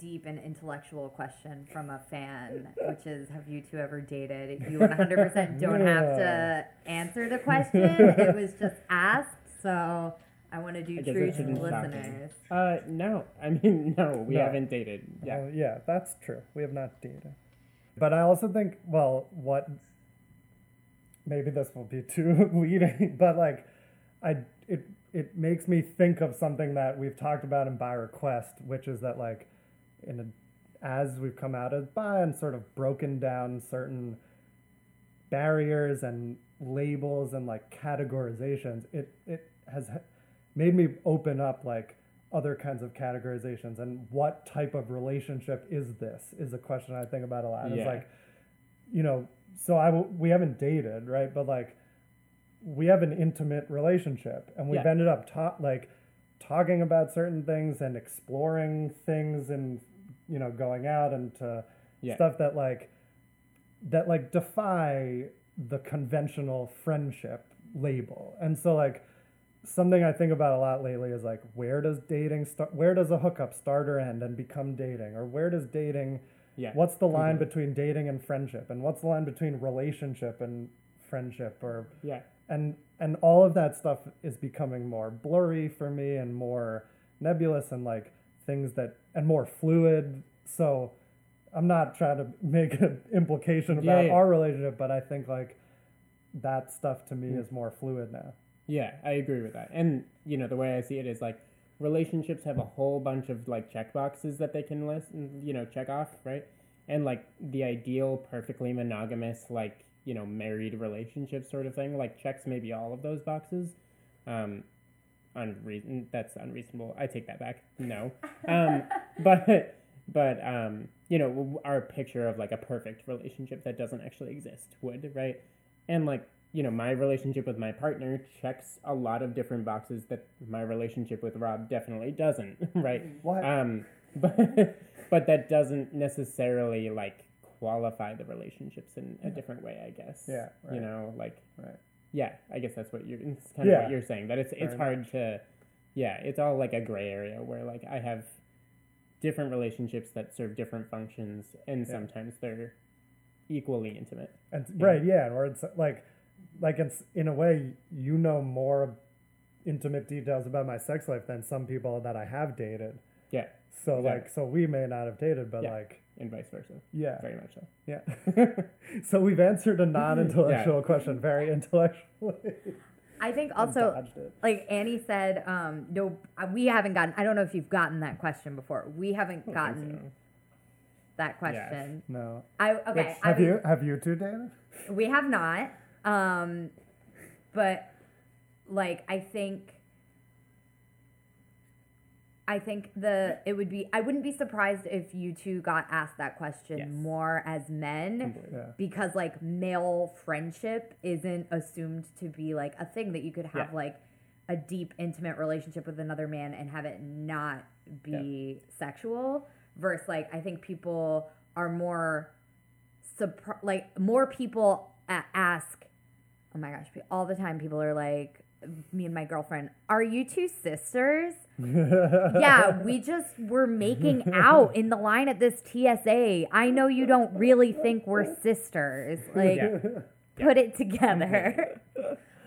deep and intellectual question from a fan, which is Have you two ever dated? You 100% [LAUGHS] don't have to answer the question. it was just asked, so I want to do I true to the shouldn't shock me. listeners. Uh, no. I mean, [LAUGHS] no, we No. haven't dated. Yeah. Uh, yeah, that's true. We have not dated. But I also think, well, what maybe this will be [LAUGHS] too leading, but like I it it makes me think of something that we've talked about in BiRequest, which is that like in a, as we've come out of bi and sort of broken down certain barriers and labels and like categorizations, it it has made me open up like other kinds of categorizations and what type of relationship is this is a question I think about a lot. It's like, you know, so I w- we haven't dated, right? But like, we have an intimate relationship, and we've Yeah. ended up ta- like talking about certain things and exploring things, and you know, going out and to Yeah. stuff that like that like defy the conventional friendship label. And so like something I think about a lot lately is like where does dating start where does a hookup start or end and become dating? Or where does dating Yeah. what's the line between dating and friendship? And what's the line between relationship and friendship or Yeah. and and all of that stuff is becoming more blurry for me and more nebulous and like things that and more fluid so i'm not trying to make an [LAUGHS] implication Yeah, about yeah. our relationship but i think like that stuff to me Mm. is more fluid now Yeah, I agree with that. And you know, the way I see it is like relationships have a whole bunch of like check boxes that they can list, and you know, check off, right? And like the ideal, perfectly monogamous, like you know, married relationship sort of thing, like checks maybe all of those boxes. Um, unreason that's unreasonable. I take that back. No, um, [LAUGHS] but but um, you know, our picture of like a perfect relationship that doesn't actually exist would right, and like you know, my relationship with my partner checks a lot of different boxes that my relationship with Rob definitely doesn't, [LAUGHS] right? What? Um, [LAUGHS] but but that doesn't necessarily like qualify the relationships in a different way, I guess. Yeah, You know, like Right. yeah, I guess that's what you're. It's kind of what you're saying. That it's it's hard to, yeah, it's all like a gray area where like I have different relationships that serve different functions, and Yeah. sometimes they're equally intimate. and Yeah. right yeah or it's like like it's in a way you know more intimate details about my sex life than some people that i have dated Yeah, so Exactly. like so we may not have dated but Yeah. like and vice versa. yeah Very much so. Yeah. [LAUGHS] so we've answered a non-intellectual [LAUGHS] question very intellectually. I think also, like Annie said, um, no, uh, we haven't gotten. I don't know if you've gotten that question before. We haven't gotten so. that question. No. I okay. Which- I have was- you have you two dated? We have not. Um, but like I think I think the it would be I wouldn't be surprised if you two got asked that question Yes. more as men Yeah. because like male friendship isn't assumed to be like a thing that you could have Yeah. like a deep intimate relationship with another man and have it not be sexual versus like I think people are more surpri- like more people ask oh my gosh all the time people are like me and my girlfriend are you two sisters [LAUGHS] yeah we just were making out in the line at this tsa i know you don't really think we're sisters [LAUGHS] like Yeah. put it together [LAUGHS]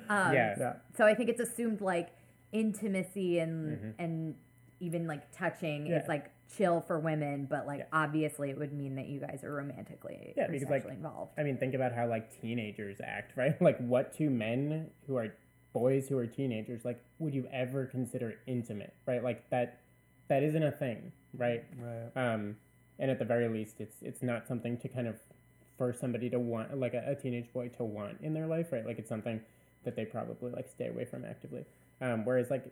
um, Yeah. Yeah. so i think it's assumed like intimacy and and even like touching Mm-hmm. Yeah. is like chill for women but like Yeah. obviously it would mean that you guys are romantically Yeah, because, sexually like, involved I mean, think about how like teenagers act, [LAUGHS] right? Like, what two men who are boys who are teenagers like would you ever consider intimate, right? Like that, that isn't a thing, right? Right. Um, and at the very least, it's it's not something to kind of for somebody to want, like a, a teenage boy to want in their life, right? Like it's something that they probably like stay away from actively. Um, whereas like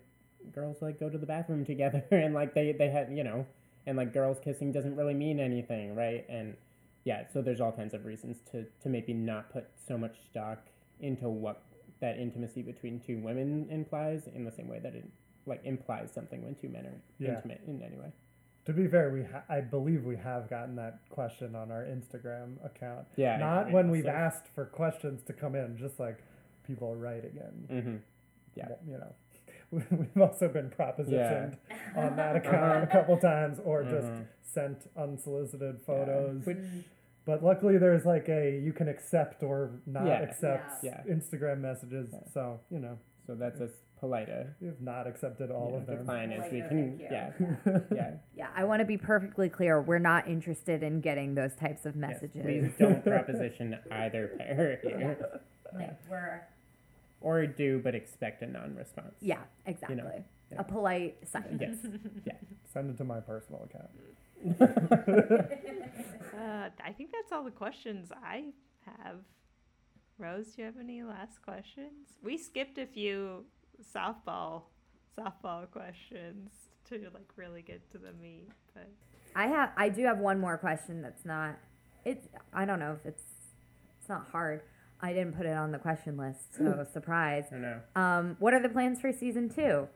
girls like go to the bathroom [LAUGHS] together and like they they had you know and like girls kissing doesn't really mean anything right and yeah so there's all kinds of reasons to to maybe not put so much stock into what that intimacy between two women implies in the same way that it like implies something when two men are Yeah. intimate in any way To be fair, we ha- I believe we have gotten that question on our Instagram account. Yeah, Not when we've asked for questions to come in, just like people writing in. mm-hmm. yeah You know, [LAUGHS] we've also been propositioned on that account a couple times, or just Mhm. sent unsolicited photos. Which, But luckily, there's like a you can accept or not Yeah. accept Yeah. Instagram messages. Yeah. So you know, so that's as polite a we've not accepted all yeah, of them. decline as we can thank yeah [LAUGHS] yeah Yeah, I want to be perfectly clear. We're not interested in getting those types of Yes, messages. please don't [LAUGHS] proposition either pair here. Like, we're or do but expect a non-response. Yeah, exactly. You yeah. A polite silence. Yes. [LAUGHS] Yeah. Send it to my personal account. [LAUGHS] Uh, I think that's all the questions I have. Rose, do you have any last questions? We skipped a few softball softball questions to like really get to the meat, but I have I do have one more question that's not it's I don't know if it's it's not hard. I didn't put it on the question list, so surprise. I don't know. Um, what are the plans for season two?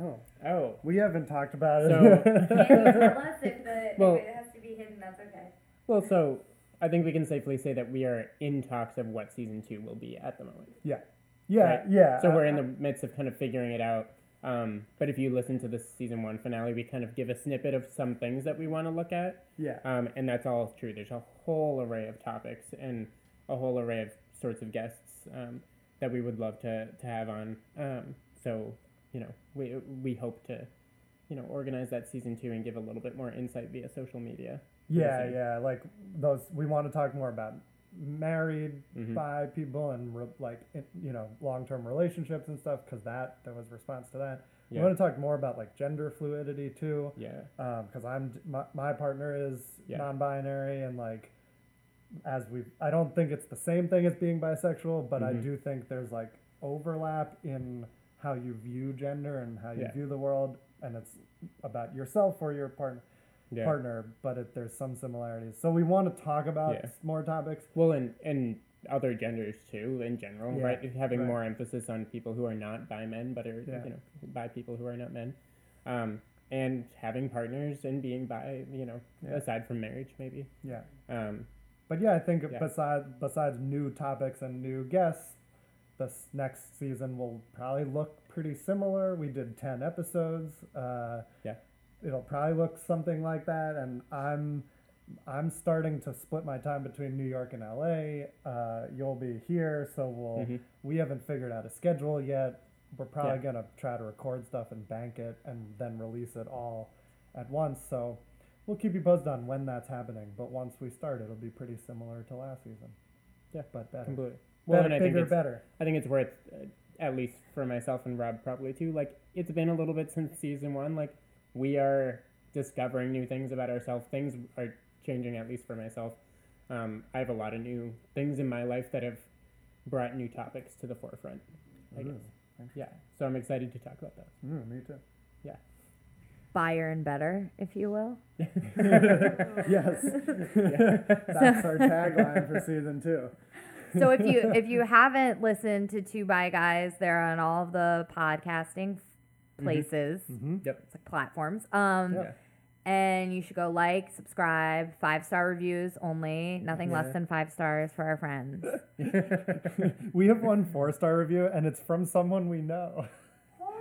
Oh, Oh, we haven't talked about it. So- [LAUGHS] tell us if, the, Well- it has to be hidden. That's okay. well, so I think we can safely say that we are in talks of what season two will be at the moment. yeah, yeah, Right. yeah. So uh, we're in the midst of kind of figuring it out. Um, but if you listen to the season one finale, we kind of give a snippet of some things that we want to look at. yeah. Um, and that's all true. There's a whole array of topics and a whole array of sorts of guests um, that we would love to, to have on. Um, so, you know, we, we hope to, you know, organize that season two and give a little bit more insight via social media. Yeah, yeah, like those. We want to talk more about married Mhm. bi people and re, like in, you know long term relationships and stuff because that there was response to that. Yeah. We want to talk more about like gender fluidity too, Yeah. because I'm my, my partner is Yeah. non-binary and like as we I don't think it's the same thing as being bisexual, but I Mhm. do think there's like overlap in how you view gender and how you Yeah. view the world, and it's about yourself or your partner Yeah. partner, but it, there's some similarities. So we want to talk about Yeah. more topics. Well, and, and other genders too, in general, right? Having right. more emphasis on people who are not bi men, but are you know bi people who are not men, um, and having partners and being bi, you know, aside from marriage, maybe. Yeah. Um, But yeah, I think Yeah. besides besides new topics and new guests, this next season will probably look pretty similar. We did ten episodes. Uh, Yeah. It'll probably look something like that, and I'm I'm starting to split my time between New York and LA. Uh, you'll be here, so we'll Mhm. we haven't figured out a schedule yet. We're probably Yeah. gonna try to record stuff and bank it, and then release it all at once. So we'll keep you posted on when that's happening. But once we start, it'll be pretty similar to last season. Yeah, but better. completely. Well, better, and I think bigger, it's, better. I think it's worth, uh, at least for myself and Rob, probably too. Like it's been a little bit since season one. Like we are discovering new things about ourselves. Things are changing, at least for myself. Um, I have a lot of new things in my life that have brought new topics to the forefront. I Ooh, guess. Yeah. So I'm excited to talk about that. Mm, me too. Buyer and better, if you will. [LAUGHS] yes, [LAUGHS] that's our tagline for season two. [LAUGHS] So if you if you haven't listened to Two Bi Guys, they're on all of the podcasting places, Mm-hmm. Yep. it's like platforms. Um, Yeah. and you should go like, subscribe, five star reviews only, nothing Yeah. less than five stars for our friends. We have one four star review, and it's from someone we know.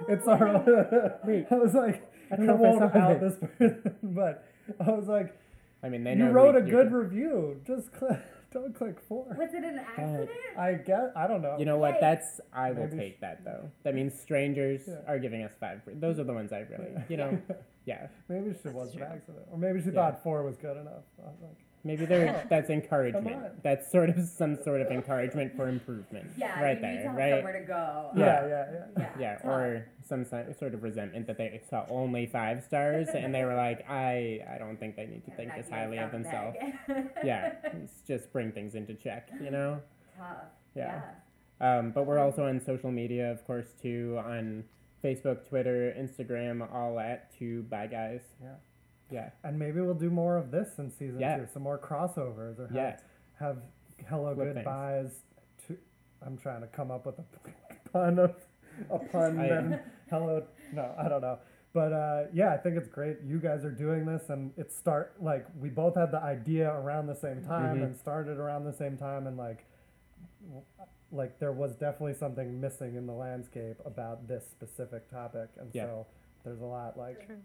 It's our. Wait. I was like, I, don't know if I won't saw out this. this person, [LAUGHS] but I was like, I mean, they you know wrote a you good can- review. Just click, [LAUGHS] don't click four. Was it an accident? I guess I don't know. You know what? Yikes. That's I will take that though. That means strangers Yeah. are giving us five. Those are the ones I really, you know, [LAUGHS] yeah. maybe she was an accident, or maybe she Yeah. thought four was good enough. I was like, Maybe there Oh, that's encouragement. on. That's sort of some sort of encouragement for improvement. Yeah, right you there, need to have right? somewhere to go. yeah, Yeah. yeah, yeah. Yeah, Yeah, or some sort of resentment that they saw only five stars and they were like, I, I don't think they need to think Not this highly of themselves. [LAUGHS] yeah, it's just bring things into check, you know. Tough. Yeah. Yeah. Um, but we're also on social media, of course, too, on Facebook, Twitter, Instagram, all at two bi guys. Yeah. Yeah. And maybe we'll do more of this in season Yeah. two. Some more crossovers or have, Yeah. have hello Flip things. goodbyes. To, I'm trying to come up with a [LAUGHS] pun of a pun I- then hello. No, I don't know. But uh, yeah, I think it's great. You guys are doing this, and it start like we both had the idea around the same time Mhm. and started around the same time, and like like there was definitely something missing in the landscape about this specific topic, and Yeah. so there's a lot like True.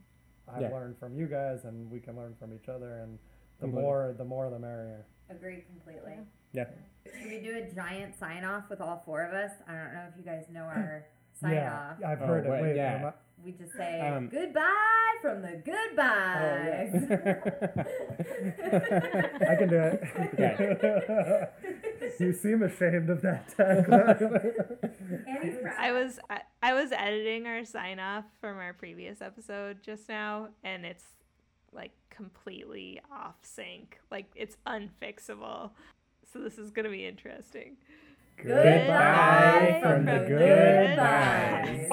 I've Yeah. learned from you guys, and we can learn from each other, and the Completely. more the more the merrier. Agreed completely. Yeah. Should we do a giant sign off with all four of us? I don't know if you guys know our sign yeah, off. I've Oh, heard it. wait, Wait, yeah. am I- We just say Um, goodbye from the goodbyes. [LAUGHS] I can do it. [LAUGHS] [LAUGHS] you seem ashamed of that tagline. [LAUGHS] I was I, I was editing our sign off from our previous episode just now, and it's like completely off sync. Like it's unfixable. So this is gonna be interesting. Goodbye from the goodbyes.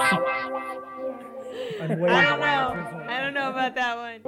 I'm I don't know. I don't know about that one.